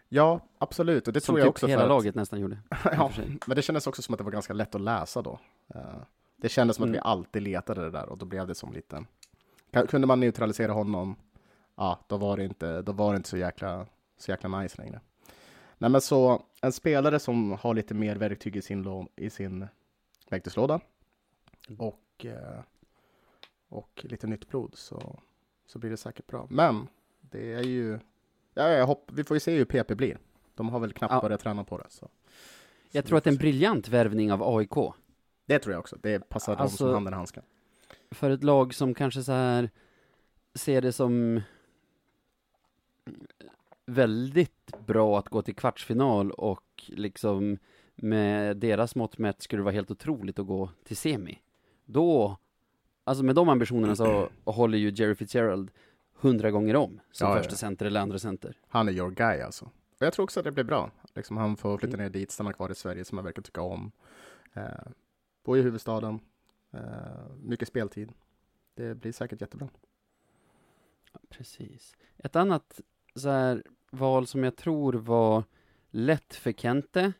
ja absolut, och det Som tror jag typ också hela att, laget nästan gjorde. ja, men det kändes också som att det var ganska lätt att läsa då. Eh, det kändes som att Mm. vi alltid letade det där och då blev det som lite... Kunde man neutralisera honom, ja, då var det inte, då var det inte så jäkla, så jäkla nice längre. Nej, men så en spelare som har lite mer verktyg i sin, lån, i sin verktygslåda och, eh, och lite nytt blod så, så blir det säkert bra. Men det är ju, ja, jag hopp, vi får ju se hur PP blir. De har väl knappt Ja. börjat träna på det. Så. Jag Så tror att det är en briljant värvning av AIK. Det tror jag också. Det passar dem Alltså- som handen i handsken. För ett lag som kanske så här ser det som väldigt bra att gå till kvartsfinal och liksom med deras mått mätt skulle det vara helt otroligt att gå till semi. Då, alltså med de ambitionerna så håller ju Jerry Fitzgerald hundra gånger om som Ja, första ja. center eller andra center. Han är your guy alltså. Och jag tror också att det blir bra. Liksom han får flytta ner dit, stanna kvar i Sverige som han verkar tycka om. Eh, bo i huvudstaden. Eh, mycket speltid. Det blir säkert jättebra. Precis. Ett annat så här val som jag tror var lätt för Kente.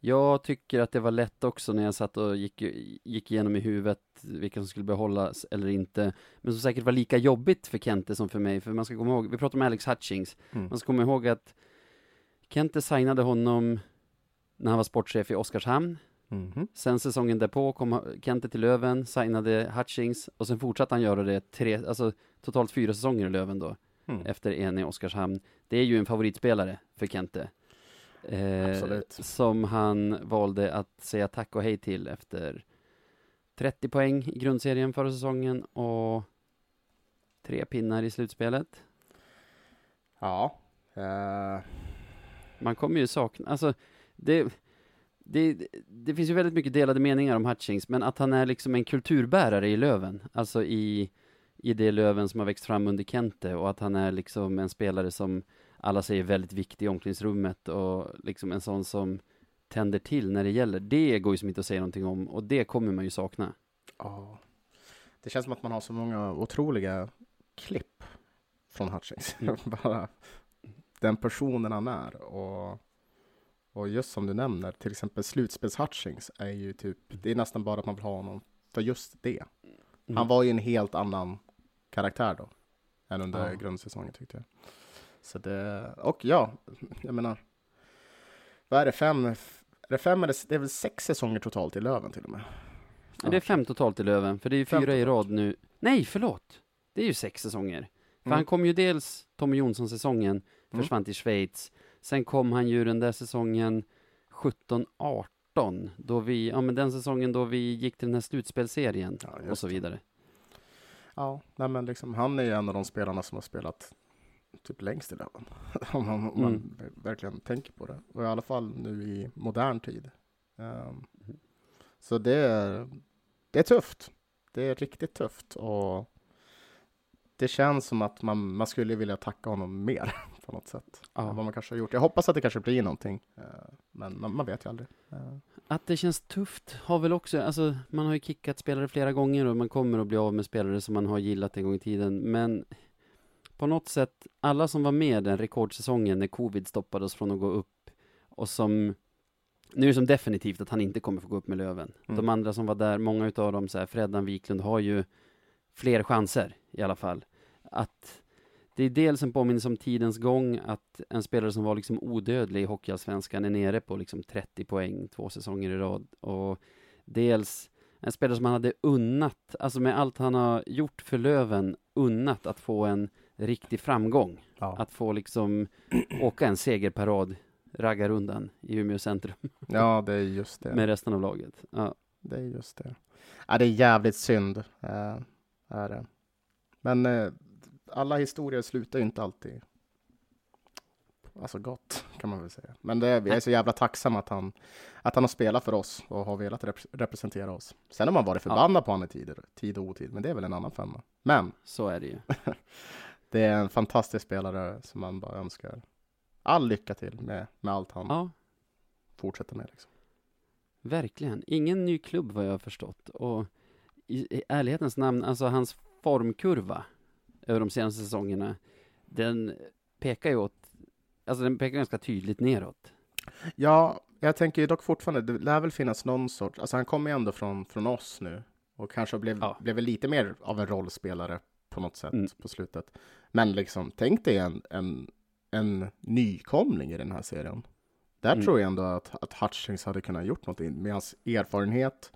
Jag tycker att det var lätt också när jag satt och gick, gick igenom i huvudet vilka som skulle behållas eller inte. Men som säkert var lika jobbigt för Kente som för mig. För man ska komma ihåg, vi pratar om Alex Hutchings. Mm. Man ska komma ihåg att Kente signade honom när han var sportchef i Oskarshamn. Mhm. Sen säsongen därpå kom Kente till Löven, signade Hutchings och sen fortsatte han göra det tre, alltså totalt fyra säsonger i Löven då Mm. efter en i Oskarshamn. Det är ju en favoritspelare för Kente. Eh, som han valde att säga tack och hej till efter 30 poäng i grundserien förra säsongen och tre pinnar i slutspelet. Ja. Eh, Man kommer ju sakna, alltså det, det, det finns ju väldigt mycket delade meningar om Hutchings, men att han är liksom en kulturbärare i Löven, alltså i, i det Löven som har växt fram under Kente och att han är liksom en spelare som alla säger väldigt viktig i omklädningsrummet och liksom en sån som tänder till när det gäller. Det går ju som inte att säga någonting om och det kommer man ju sakna. ja. Det känns som att man har så många otroliga klipp från Hutchings. Mm. Bara den personen han är. Och, och just som du nämner, till exempel slutspels-Hutchings är ju typ, det är nästan bara att man vill ha honom för just det. Mm. Han var ju en helt annan karaktär då, än under Ja. grundsäsongen tyckte jag. Så det, och ja, jag menar, vad är det, fem, är det fem eller det är väl sex säsonger totalt i Löven till och med? Men det är fem totalt i Löven, för det är ju Fem fyra i totalt. rad nu. Nej, förlåt! Det är ju sex säsonger. För Mm. han kom ju dels Tommy Jonsson-säsongen, Mm. försvann till Schweiz. Sen kom han ju den där säsongen 17-18, då vi, ja men den säsongen då vi gick till den här slutspelserien Ja, och så vidare. Ja, nej men liksom, han är ju en av de spelarna som har spelat typ längst i Löven. om man, om man Mm. verkligen tänker på det. Och i alla fall nu i modern tid. Ehm, så det är, det är tufft. Det är riktigt tufft. Och det känns som att man, man skulle vilja tacka honom mer på något sätt. Ja. Än vad man kanske har gjort. Jag hoppas att det kanske blir någonting. eh, men man, man vet ju aldrig. Eh, Att det känns tufft har väl också, alltså man har ju kickat spelare flera gånger och man kommer att bli av med spelare som man har gillat en gång i tiden, men på något sätt, alla som var med den rekordsäsongen när covid stoppade oss från att gå upp och som nu är det som definitivt att han inte kommer få gå upp med Löven. Mm. De andra som var där, många utav dem, så här, Freddan Wiklund, har ju fler chanser i alla fall. Att det är dels en påminnelse om tidens gång, att en spelare som var liksom odödlig i Hockeyallsvenskan är nere på liksom 30 poäng två säsonger i rad. Och dels en spelare som han hade unnat, alltså med allt han har gjort för Löven, unnat att få en riktig framgång. ja. Att få liksom åka en segerparad, raggarundan i Umeå centrum ja, det är just det. med resten av laget. Ja. Det är just det. Ja, det är jävligt synd. Eh, är det. Men eh, alla historier slutar ju inte alltid alltså gott, kan man väl säga. Men det, vi är så jävla tacksamma att han, att han har spelat för oss och har velat rep representera oss. Sen har man varit förbannad på honom i tider, tid och otid, men det är väl en annan femma. Men Så är det ju. det är en fantastisk spelare som man bara önskar all lycka till med, med allt han Ja, fortsätter med. Liksom. verkligen. Ingen ny klubb vad jag har förstått. Och i, i ärlighetens namn, alltså hans formkurva över de senaste säsongerna, den pekar ju åt, alltså den pekar ganska tydligt neråt. Ja, jag tänker ju dock fortfarande, det lär väl finnas någon sorts, alltså han kommer ju ändå från, från oss nu och kanske blev, Ja. blev lite mer av en rollspelare på något sätt Mm. på slutet. Men liksom, tänk dig en, en, en nykomling i den här serien. Där Mm. tror jag ändå att, att Hutchings hade kunnat gjort någonting med hans erfarenhet,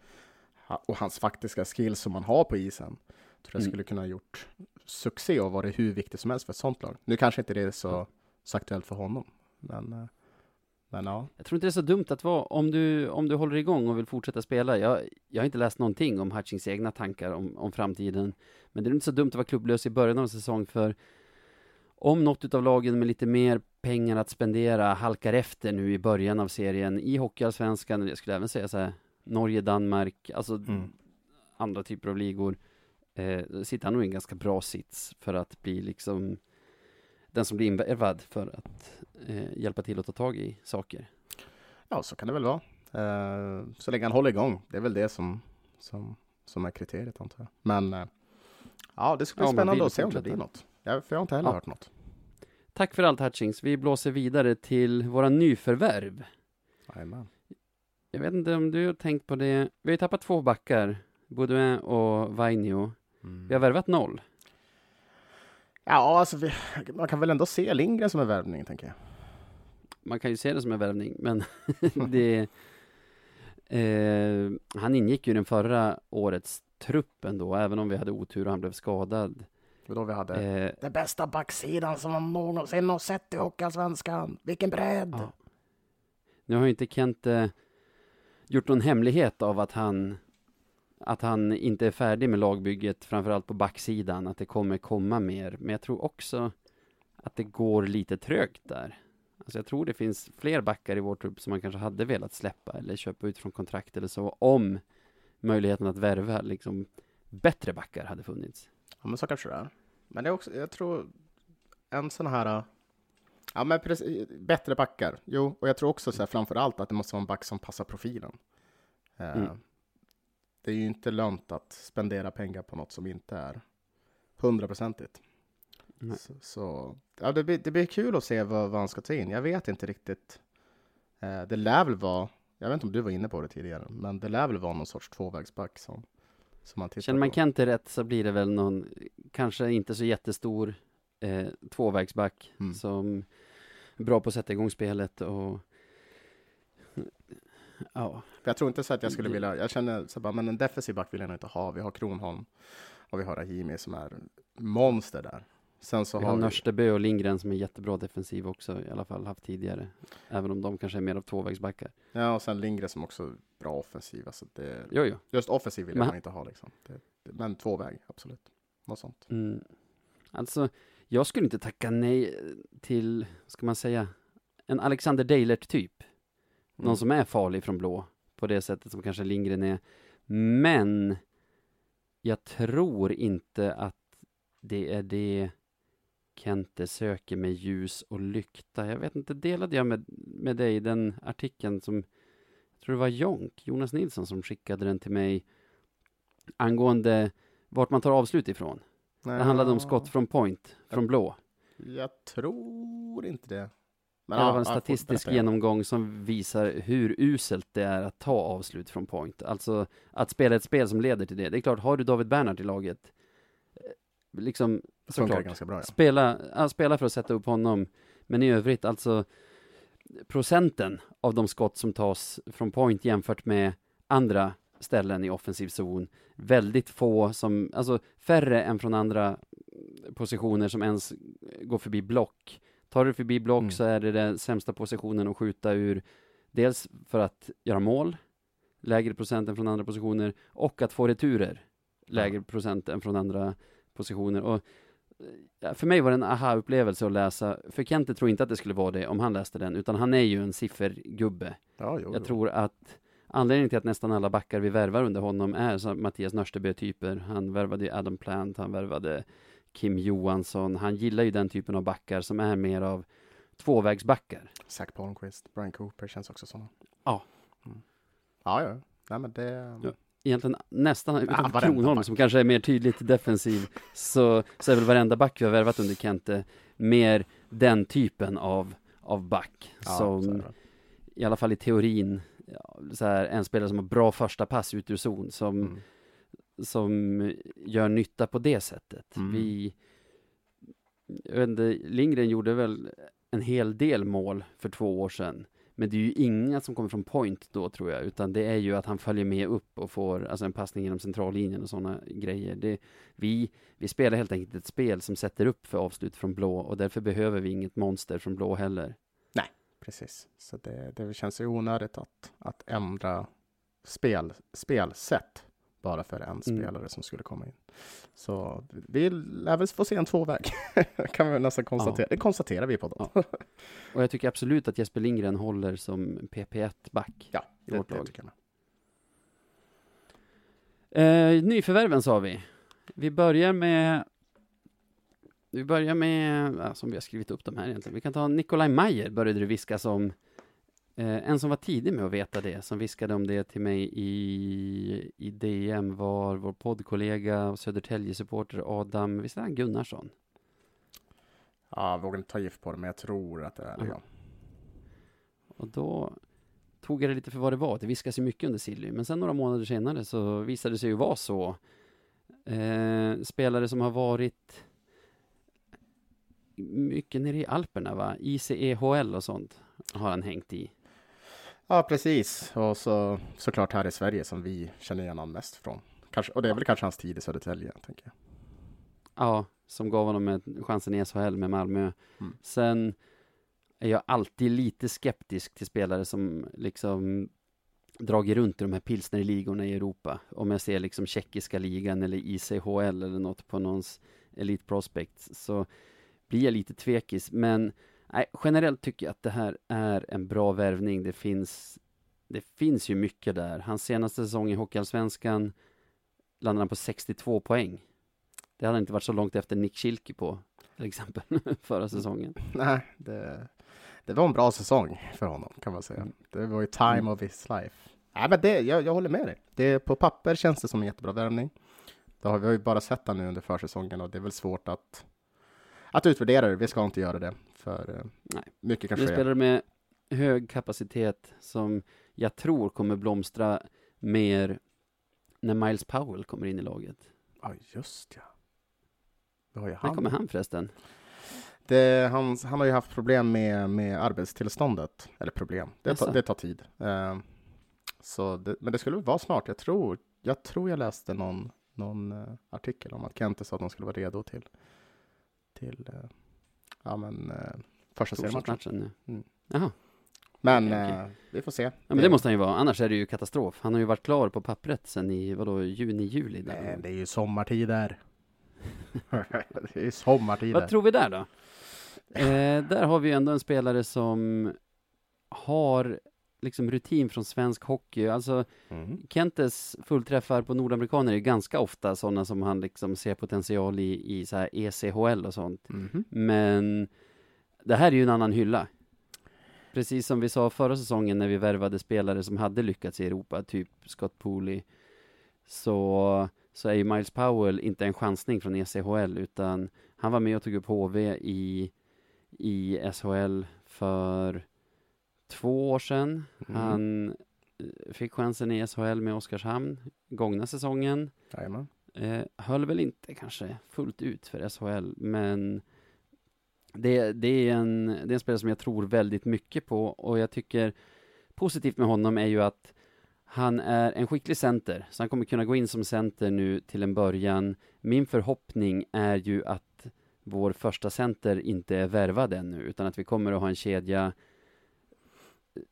och hans faktiska skills som han har på isen, tror jag Mm. skulle kunna gjort succé och varit hur viktigt som helst för ett sånt lag. Nu kanske inte det är så, så aktuellt för honom, men, eh, men ja. Jag tror inte det är så dumt att vara, om du, om du håller igång och vill fortsätta spela. Jag, jag har inte läst någonting om Hutchings egna tankar om, om framtiden. Men det är inte så dumt att vara klubblös i början av en säsong för om något av lagen med lite mer pengar att spendera halkar efter nu i början av serien i Hockeyallsvenskan, jag skulle även säga så här, Norge, Danmark, alltså Mm. andra typer av ligor, eh, sitter han nog i en ganska bra sits för att bli liksom den som blir invärvad för att eh, hjälpa till att ta tag i saker. Ja, så kan det väl vara. Eh, så länge han håller igång. Det är väl det som, som, som är kriteriet antar jag. Men eh, ja, det ska bli Ja, spännande att se om det blir något. Jag, för jag har inte heller Ja. hört något. Tack för allt Hutchings. Vi blåser vidare till våra nyförvärv. Jajamän. Jag vet inte om du har tänkt på det. Vi har ju tappat två backar, Baudouin och Vainio. Mm. Vi har värvat noll. Ja, alltså vi, man kan väl ändå se Lindgren som en värvning, tänker jag. Man kan ju se det som en värvning, men det... Eh, han ingick ju i den förra årets trupp ändå, även om vi hade otur och han blev skadad. Och då vi hade Eh, den bästa backsidan som man någonsin har sett i Hockeyallsvenskan. Vilken bredd! Ja. Nu har ju inte Kent eh, gjort någon hemlighet av att han att han inte är färdig med lagbygget, framförallt på backsidan, att det kommer komma mer. Men jag tror också att det går lite trögt där. Alltså jag tror det finns fler backar i vår trupp som man kanske hade velat släppa eller köpa ut från kontrakt eller så, om möjligheten att värva liksom bättre backar hade funnits. Ja, men så kanske det är. Men det är också, jag tror, en sån här... Ja, men precis, bättre backar. Jo, och jag tror också så här, framför allt att det måste vara en back som passar profilen. Eh, Mm. Det är ju inte lönt att spendera pengar på något som inte är hundraprocentigt. Så, så ja, det, blir, det blir kul att se vad, vad han ska ta in. Jag vet inte riktigt. Eh, det lär väl vara, jag vet inte om du var inne på det tidigare, men det lär väl vara någon sorts tvåvägsback som, som man tittar Känner man på. Kent rätt så blir det väl någon, kanske inte så jättestor eh, tvåvägsback Mm. som är bra på att sätta igång spelet och ja, För jag tror inte så att jag skulle Det- vilja, jag känner så bara, men en defensiv back vill jag nog inte ha. Vi har Kronholm och vi har Rahimi som är monster där. Sen så vi har har Nörstebö och Lindgren som är jättebra defensiv också, i alla fall haft tidigare. Även om de kanske är mer av tvåvägsbackar. ja, och sen Lindgren som också är bra offensiv. Alltså det, Jo, jo. just offensiv vill Men- jag inte ha liksom. Det, det, men tvåväg, absolut. Något sånt. Mm. Alltså, jag skulle inte tacka nej till, ska man säga, en Alexander Deilert typ. Någon Mm. som är farlig från blå, på det sättet som kanske Lindgren är. Men, jag tror inte att det är det Kente söker med ljus och lykta. Jag vet inte, delade jag med, med dig den artikeln som, jag tror det var Jonk, Jonas Nilsson, som skickade den till mig angående vart man tar avslut ifrån. Det handlade om skott från point, från blå. Jag tror inte det. Det ja, var en ja, statistisk gärna. genomgång som visar hur uselt det är att ta avslut från point. Alltså att spela ett spel som leder till det. Det är klart, har du David Bernhardt i laget, eh, liksom Det såklart, ganska bra. Ja. spela, ja, spela för att sätta upp honom. Men i övrigt, alltså procenten av de skott som tas från point jämfört med andra ställen i offensiv zon. Väldigt få som, alltså färre än från andra positioner som ens går förbi block. Tar du förbi block Mm. så är det den sämsta positionen att skjuta ur. Dels för att göra mål, lägre procent än från andra positioner, och att få returer, lägre procent än från andra positioner. Och ja, för mig var det en aha-upplevelse att läsa, för Kente tror inte att det skulle vara det om han läste den, utan han är ju en siffergubbe. Ja, jo, Jag tror att anledningen till att nästan alla backar vi värvar under honom är som Mattias Nörstebö-typer. Han värvade ju Adam Plant, han värvade Kim Johansson. Han gillar ju den typen av backar som är mer av tvåvägsbackar. Zach Palmqvist, Brian Cooper känns också som. Ja. Mm. Ja, ja. Nej, men det... Ja. Egentligen nästan, utom varenda Kronholm back. som kanske är mer tydligt defensiv, så, så är väl varenda back vi har värvat under Kente mer den typen av, av back. Ja, som i alla fall i teorin, ja, så här, en spelare som har bra första pass ut ur zon, som Mm. Som gör nytta på det sättet. Mm. Vi, jag vet inte, Lindgren gjorde väl en hel del mål för två år sedan. Men det är ju inga som kommer från point då tror jag, utan det är ju att han följer med upp och får alltså en passning genom centrallinjen och sådana grejer. Det, vi, vi spelar helt enkelt ett spel som sätter upp för avslut från blå och därför behöver vi inget monster från blå heller. Precis, så det, det känns ju onödigt att, att ändra spel, spelsätt bara för en Mm. spelare som skulle komma in. Så vi lär väl få se en tvåväg, kan vi nästan konstatera. Det konstaterar vi på dem. Ja. Och jag tycker absolut att Jesper Lindgren håller som PP1-back. Ja, I det, vårt det lag. tycker jag. Eh, nyförvärven sa vi. Vi börjar med vi börjar med, ja, som vi har skrivit upp de här egentligen. Vi kan ta Nikolaj Mayer började det viskas om. Eh, en som var tidig med att veta det, som viskade om det till mig i, i DM var vår poddkollega och Södertälje-supporter Adam, visst är han Gunnarsson? Ja, jag vågar inte ta gift på det, men jag tror att det är det. Ja. Och då tog jag det lite för vad det var. Det viskas ju mycket under Silly, men sen några månader senare så visade det sig ju vara så. Eh, spelare som har varit mycket nere i Alperna, va? ICEHL och sånt har han hängt i. ja, precis. Och så såklart här i Sverige som vi känner igen honom mest från. Kanske, och det är väl kanske hans tid i Södertälje, tänker jag. Ja, som gav honom en chansen i SHL med Malmö. Mm. Sen är jag alltid lite skeptisk till spelare som liksom dragit runt i de här pilsnerligorna i Europa. Om jag ser liksom tjeckiska ligan eller ICHL eller något på någons Elite Prospects så blir jag lite tvekis. Men nej, generellt tycker jag att det här är en bra värvning. Det finns, det finns ju mycket där. Hans senaste säsong i Hockeyallsvenskan landade han på 62 poäng. Det hade inte varit så långt efter Nick Schilke på, till exempel, förra säsongen. Nej, det, det var en bra säsong för honom kan man säga. Mm. Det var ju time Mm. of his life. Nej, men det, jag, jag håller med dig. Det, på papper känns det som en jättebra värvning. Det har vi har ju bara sett han nu under försäsongen och det är väl svårt att, att utvärdera det. Vi ska inte göra det, för eh, Nej. mycket kan Vi spelar med hög kapacitet som jag tror kommer blomstra mer när Miles Powell kommer in i laget. Ja, just ja. Det har ju När han. kommer han förresten? Det, han, han har ju haft problem med, med arbetstillståndet. Eller problem, det tar, Jaså? det tar tid. Eh, så det, men det skulle vara snart. Jag tror jag, tror jag läste någon, någon eh, artikel om att Kente sa att de skulle vara redo till, till eh, ja, men, eh, första seriematchen. Nu. Mm. Jaha, Men okej. eh, vi får se. ja, men det måste han ju vara, annars är det ju katastrof. Han har ju varit klar på pappret sen i, vadå, juni, juli? Där. Nej, det är ju sommartider. det är ju sommartider. Vad tror vi där då? Eh, där har vi ändå en spelare som har liksom rutin från svensk hockey. Alltså Mm. Kentes fullträffar på nordamerikaner är ganska ofta sådana som han liksom ser potential i, i så här ECHL och sånt. Mhm. Men det här är ju en annan hylla. Precis som vi sa förra säsongen när vi värvade spelare som hade lyckats i Europa, typ Scott Pooley, så, så är ju Miles Powell inte en chansning från ECHL, utan han var med och tog upp HV i, i SHL för två år sedan. Mm. Han eh, fick chansen i SHL med Oskarshamn gångna säsongen. Jajamän. Eh, höll väl inte kanske fullt ut för SHL, men det, det, är en, det är en spelare som jag tror väldigt mycket på och jag tycker positivt med honom är ju att han är en skicklig center, så han kommer kunna gå in som center nu till en början. Min förhoppning är ju att vår första center inte är värvad ännu, utan att vi kommer att ha en kedja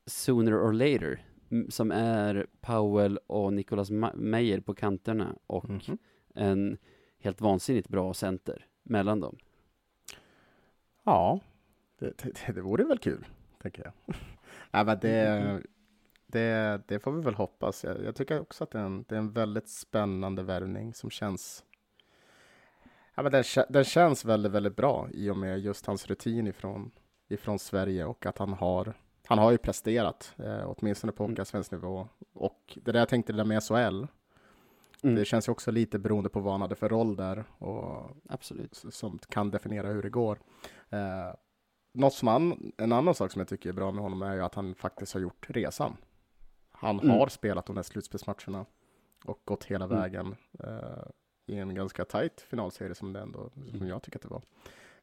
sooner or later, som är Powell och Nicolas Ma- Meyer på kanterna och Mhm. en helt vansinnigt bra center mellan dem. Ja, det, det, det vore väl kul, tänker jag. Nej, men det, Mm. det, det får vi väl hoppas. Jag, jag tycker också att det är, en, det är en väldigt spännande värvning som känns Ja, men den, den känns väldigt, väldigt bra i och med just hans rutin ifrån, ifrån Sverige och att han har han har ju presterat, eh, åtminstone på Mm. hockeyallsvensk nivå. Och det där jag tänkte, det där med SHL, Mm, det känns ju också lite beroende på vad han hade för roll där och absolut. som kan definiera hur det går. Eh, något som han, en annan sak som jag tycker är bra med honom är ju att han faktiskt har gjort resan. Han Mm. har spelat de där slutspelsmatcherna och gått hela Mm. vägen eh, i en ganska tajt finalserie som det ändå, som Mm. jag tycker att det var.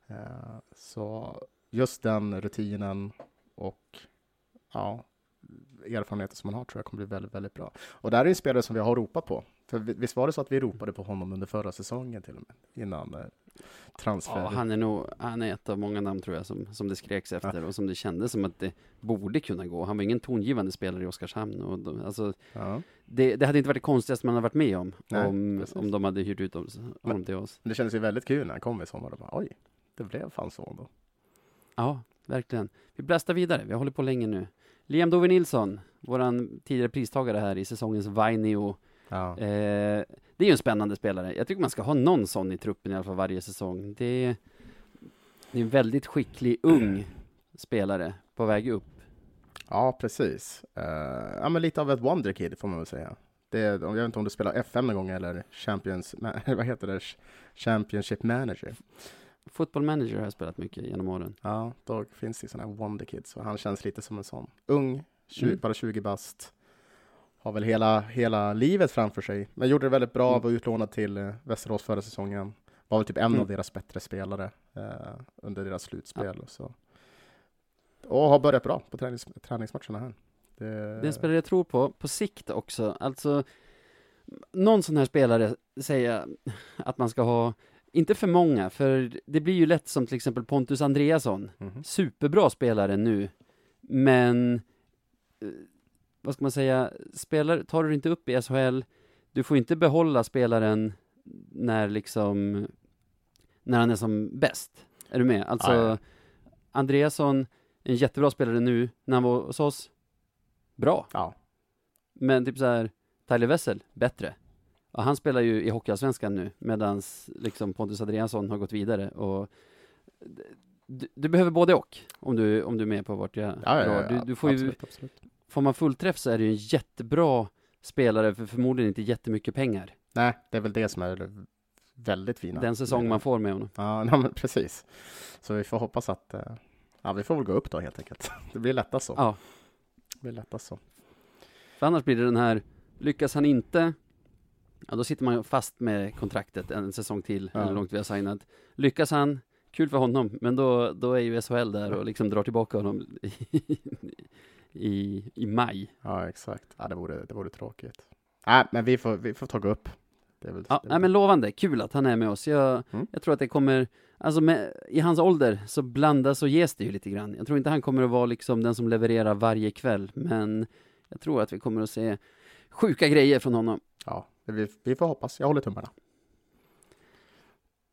Eh, så just den rutinen och ja, erfarenheter som han har tror jag kommer bli väldigt, väldigt bra. Och där är en spelare som vi har ropat på. För visst var det så att vi ropade på honom under förra säsongen till och med, innan eh, transfer? Ja, han är nog, han är ett av många namn tror jag som, som det skreks efter och som det kändes som att det borde kunna gå. Han var ingen tongivande spelare i Oskarshamn och de, alltså, Ja. det, det hade inte varit det konstigaste man har varit med om, Nej, om, precis. om de hade hyrt ut honom till oss. Men det kändes ju väldigt kul när han kom i sommar och bara oj, det blev fan så ändå. Ja, verkligen. Vi blästar vidare, vi hållit på länge nu. Liam Dove Nilsson, våran tidigare pristagare här i säsongens Vainio. Ja. Eh, det är ju en spännande spelare. Jag tycker man ska ha någon sån i truppen i alla fall varje säsong. Det, det är en väldigt skicklig, ung spelare på väg upp. Ja, precis. Eh, ja, men lite av ett wonderkid får man väl säga. Det, är- jag vet inte om du spelar FM någon gång eller Champions, vad heter det? Championship Manager. Football manager har jag spelat mycket genom åren. Ja, då finns det sådana här wonderkids och han känns lite som en sån. Ung, 20, Mm. bara 20 bast. Har väl hela, hela livet framför sig. Men gjorde det väldigt bra, Mm. var utlånad till eh, Västerås förra säsongen. Var väl typ en Mm. av deras bättre spelare eh, under deras slutspel. Och, så. och har börjat bra på tränings, träningsmatcherna här. Det, Det är en spelare jag tror på, på sikt också. Alltså, någon sån här spelare säger att man ska ha, inte för många, för det blir ju lätt som till exempel Pontus Andreasson. Mhm. Superbra spelare nu, men eh, vad ska man säga, spelar, tar du inte upp i SHL, du får inte behålla spelaren när liksom, när han är som bäst. Är du med? Alltså, ja. Andreasson, en jättebra spelare nu, när han var hos oss, bra. Ja. Men typ så här, Tyler Wessel, bättre. Och han spelar ju i Hockeyallsvenskan nu, medan liksom Pontus Andreasson har gått vidare och du, du behöver både och, om du, om du är med på vart jag Ja, ja, ja, du, du får ju, absolut, absolut. får man fullträff så är det ju en jättebra spelare för förmodligen inte jättemycket pengar. Nej, det är väl det som är väldigt fina. Den säsong man får med honom. Ja, nej, men precis. Så vi får hoppas att, eh, ja vi får väl gå upp då helt enkelt. Det blir lättast så. Ja, Det blir lättast så. för annars blir det den här, lyckas han inte, ja då sitter man fast med kontraktet en säsong till, Ja. hur långt vi har signat. Lyckas han, kul för honom, men då, då är ju SHL där och liksom drar tillbaka honom i, i, i maj. Ja, exakt. Ja, det vore, det vore tråkigt. Nej, men vi får, vi får ta upp. Det är väl, Ja, det nej, men lovande, kul att han är med oss. Jag, Mm. jag tror att det kommer, alltså med, i hans ålder så blandas och ges det ju lite grann. Jag tror inte han kommer att vara liksom den som levererar varje kväll, men jag tror att vi kommer att se sjuka grejer från honom. ja, vi, vi får hoppas. Jag håller tummarna.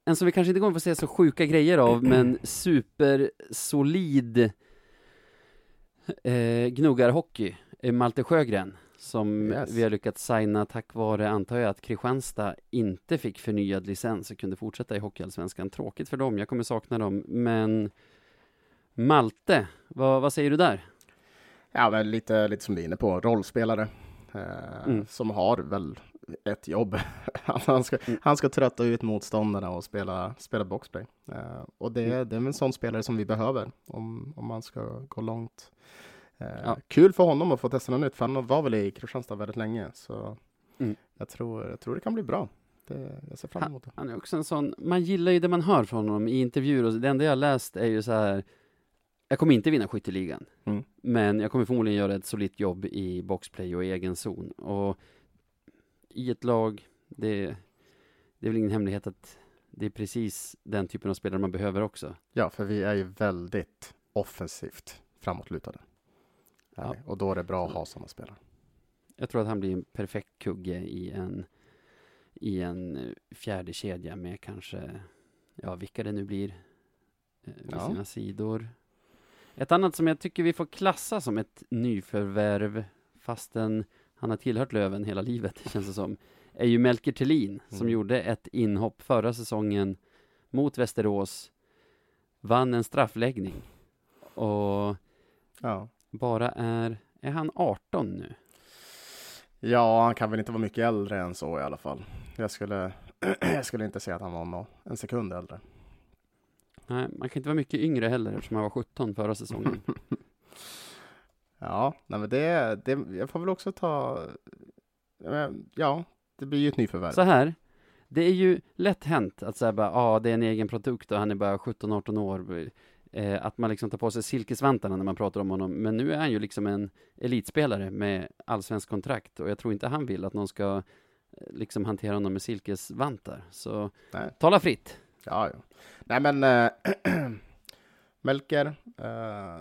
En som vi kanske inte kommer att få se så sjuka grejer av, men supersolid eh, gnuggarhockey Malte Sjögren, som Yes. vi har lyckats signa tack vare, antar jag, att Kristianstad inte fick förnyad licens och kunde fortsätta i Hockeyallsvenskan. Tråkigt för dem, jag kommer sakna dem, men Malte, vad, vad säger du där? Ja, men lite, lite som du är inne på, rollspelare. Eh, Mm. Som har väl ett jobb. han, ska, Mm. han ska trötta ut motståndarna och spela, spela boxplay. Eh, och det, Mm. det är en sån spelare som vi behöver om, om man ska gå långt. Eh, Ja. Kul för honom att få testa något nytt, för han var väl i Kristianstad väldigt länge. Så Mm. jag, tror, jag tror det kan bli bra. Det, jag ser fram emot det. han är också en sån, man gillar ju det man hör från honom i intervjuer och det enda jag läst är ju så här jag kommer inte vinna skytteligan, Mm. men jag kommer förmodligen göra ett solitt jobb i boxplay och i egen zon. Och i ett lag, det, det är väl ingen hemlighet att det är precis den typen av spelare man behöver också. Ja, för vi är ju väldigt offensivt framåtlutade. Ja. Och då är det bra att ha sådana spelare. Jag tror att han blir en perfekt kugge i en, i en eh, fjärde kedja med kanske, ja vilka det nu blir, eh, vid Ja. sina sidor. Ett annat som jag tycker vi får klassa som ett nyförvärv, fastän han har tillhört Löven hela livet, känns det som, är ju Melker Thelin, som Mm. gjorde ett inhopp förra säsongen mot Västerås, vann en straffläggning och Ja. bara är, är han 18 nu? Ja, han kan väl inte vara mycket äldre än så i alla fall. Jag skulle, jag skulle inte säga att han var nå- en sekund äldre. Nej, man kan inte vara mycket yngre heller eftersom han var 17 förra säsongen. Ja, nej men det, det, jag får väl också ta, ja, det blir ju ett nyförvärv. Så här, det är ju lätt hänt att säga bara, ja, ah, det är en egen produkt och han är bara 17-18 år. eh, att man liksom tar på sig silkesvantarna när man pratar om honom. Men nu är han ju liksom en elitspelare med allsvensk kontrakt och jag tror inte han vill att någon ska eh, liksom hantera honom med silkesvantar. Så Nej. tala fritt. Ja, ja. Nej, men äh, Melker. Äh,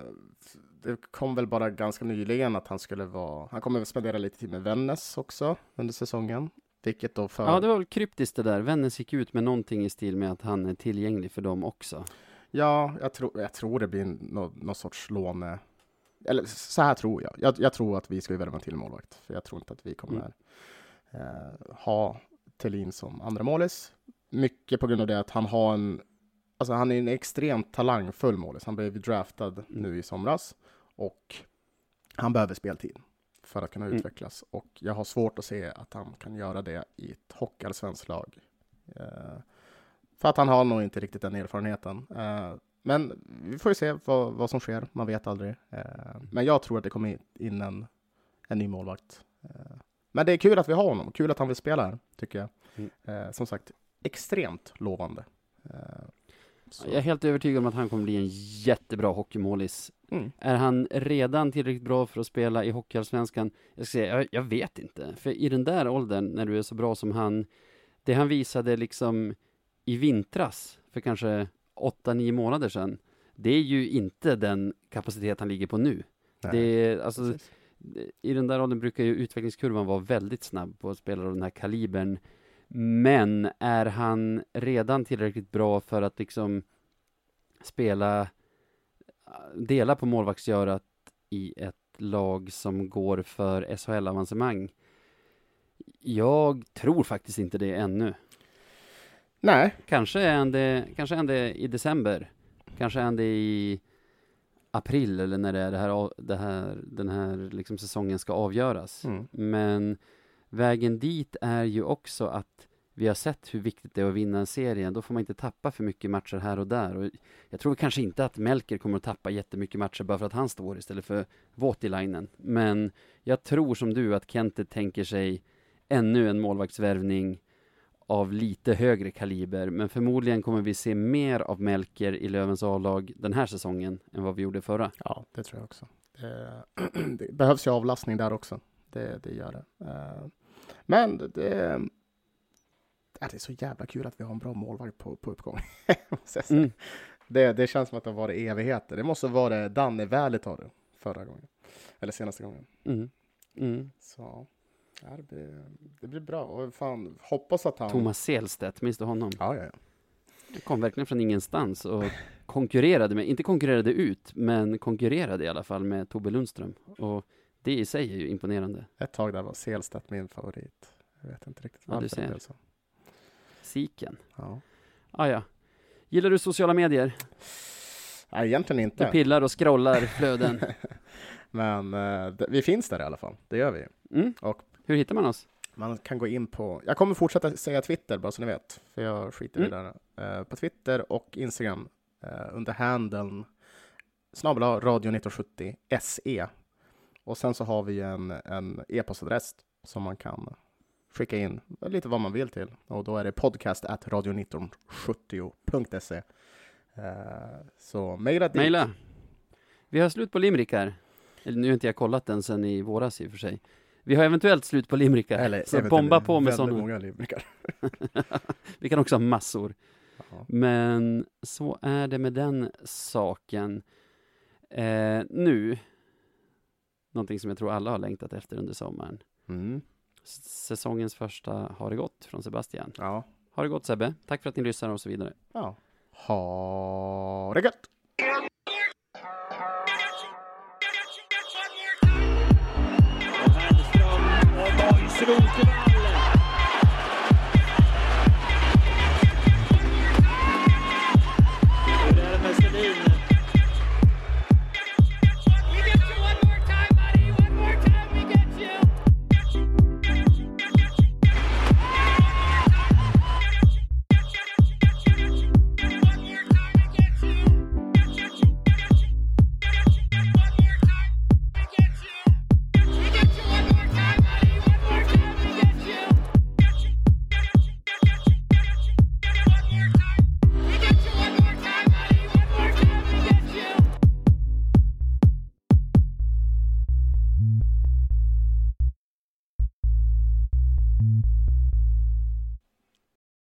det kom väl bara ganska nyligen att han skulle vara. Han kommer spendera lite tid med Vännäs också under säsongen. Vilket då för... Ja, det var väl kryptiskt det där. Vännäs gick ut med någonting i stil med att han är tillgänglig för dem också. Ja, jag, tror jag tror det blir någon, någon sorts låne... Eller så här tror jag. Jag, jag tror att vi ska värva en till målvakt. För jag tror inte att vi kommer Mm. eh, ha Thelin som andra målis. Mycket på grund av det att han har en... Alltså han är en extremt talangfull målis. Han blev draftad nu i somras. Och han behöver speltid för att kunna Mm. utvecklas. Och jag har svårt att se att han kan göra det i ett hockeyallsvenskt lag. Eh, för att han har nog inte riktigt den erfarenheten. Eh, men vi får ju se vad, vad som sker. Man vet aldrig. Eh, men jag tror att det kommer in en, en ny målvakt. Eh, men det är kul att vi har honom. Kul att han vill spela här, tycker jag. Mm. Eh, som sagt, extremt lovande. Eh, så- Jag är helt övertygad om att han kommer bli en jättebra hockeymålis. Mm. Är han redan tillräckligt bra för att spela i Hockeyallsvenskan? Jag ska säga, jag, jag vet inte. För i den där åldern, när du är så bra som han, det han visade liksom i vintras, för kanske 8-9 månader sedan, det är ju inte den kapacitet han ligger på nu. Nej, Det alltså, precis. i den där åldern brukar ju utvecklingskurvan vara väldigt snabb på spelare av den här kalibern. Men är han redan tillräckligt bra för att liksom spela, dela på målvaktsgörat i ett lag som går för SHL-avancemang? Jag tror faktiskt inte det ännu. Nej, Kanske är det, kanske är det i december. Kanske är det i april eller när det, är det här, det här, den här liksom säsongen ska avgöras. Mm. Men vägen dit är ju också att vi har sett hur viktigt det är att vinna en serie. Då får man inte tappa för mycket matcher här och där. Och jag tror kanske inte att Melker kommer att tappa jättemycket matcher bara för att han står istället för Voutilainen. Men jag tror som du att Kente tänker sig ännu en målvaktsvärvning av lite högre kaliber. Men förmodligen kommer vi se mer av Melker i Lövens A-lag den här säsongen än vad vi gjorde förra. Ja, det tror jag också. Det, det behövs ju avlastning där också. Det, det gör det. Eh, men det, det, det är så jävla kul att vi har en bra målvakt på, på uppgång. Mm. det, det känns som att det har varit evigheter. Det måste vara Danne Välitor förra gången. Eller senaste gången. Mm. Mm. Så ja, det, blir, det blir bra. Och fan, hoppas att han... Thomas Selstedt, minns du honom? Ja, ja, ja. kom verkligen från ingenstans och konkurrerade med, inte konkurrerade ut, men konkurrerade i alla fall med Tobbe Lundström. Och det i sig är ju imponerande. Ett tag där var Selstedt min favorit. Jag vet inte riktigt Ja, varför det ser. blev så. Siken. Ja. Ah, ja. Gillar du sociala medier? Nej, egentligen Du inte. pillar och scrollar flöden. Men eh, vi finns där i alla fall. Det gör vi. Mm. Och Hur hittar man oss? Man kan gå in på, jag kommer fortsätta säga Twitter bara så ni vet, för jag skiter i Mm. det där. Eh, på Twitter och Instagram eh, under handeln snabel radio 1970 SE. Och sen så har vi en, en e-postadress som man kan skicka in lite vad man vill till. Och då är det podcast at radio1970.se. Eh, så mejla dit. Maila. Vi har slut på limerickar. Eller nu har inte jag kollat den sen i våras i och för sig. Vi har eventuellt slut på limerickar. Eller så bomba på med sådana. många limerickar. Vi kan också ha massor. Ja. Men så är det med den saken. Eh, nu, någonting som jag tror alla har längtat efter under sommaren. Mm. Säsongens första Har det gått från Sebastian. Ja. Har det gått Sebbe? Tack för att ni lyssnar och så vidare. ja. Ha det gött! Borgsrot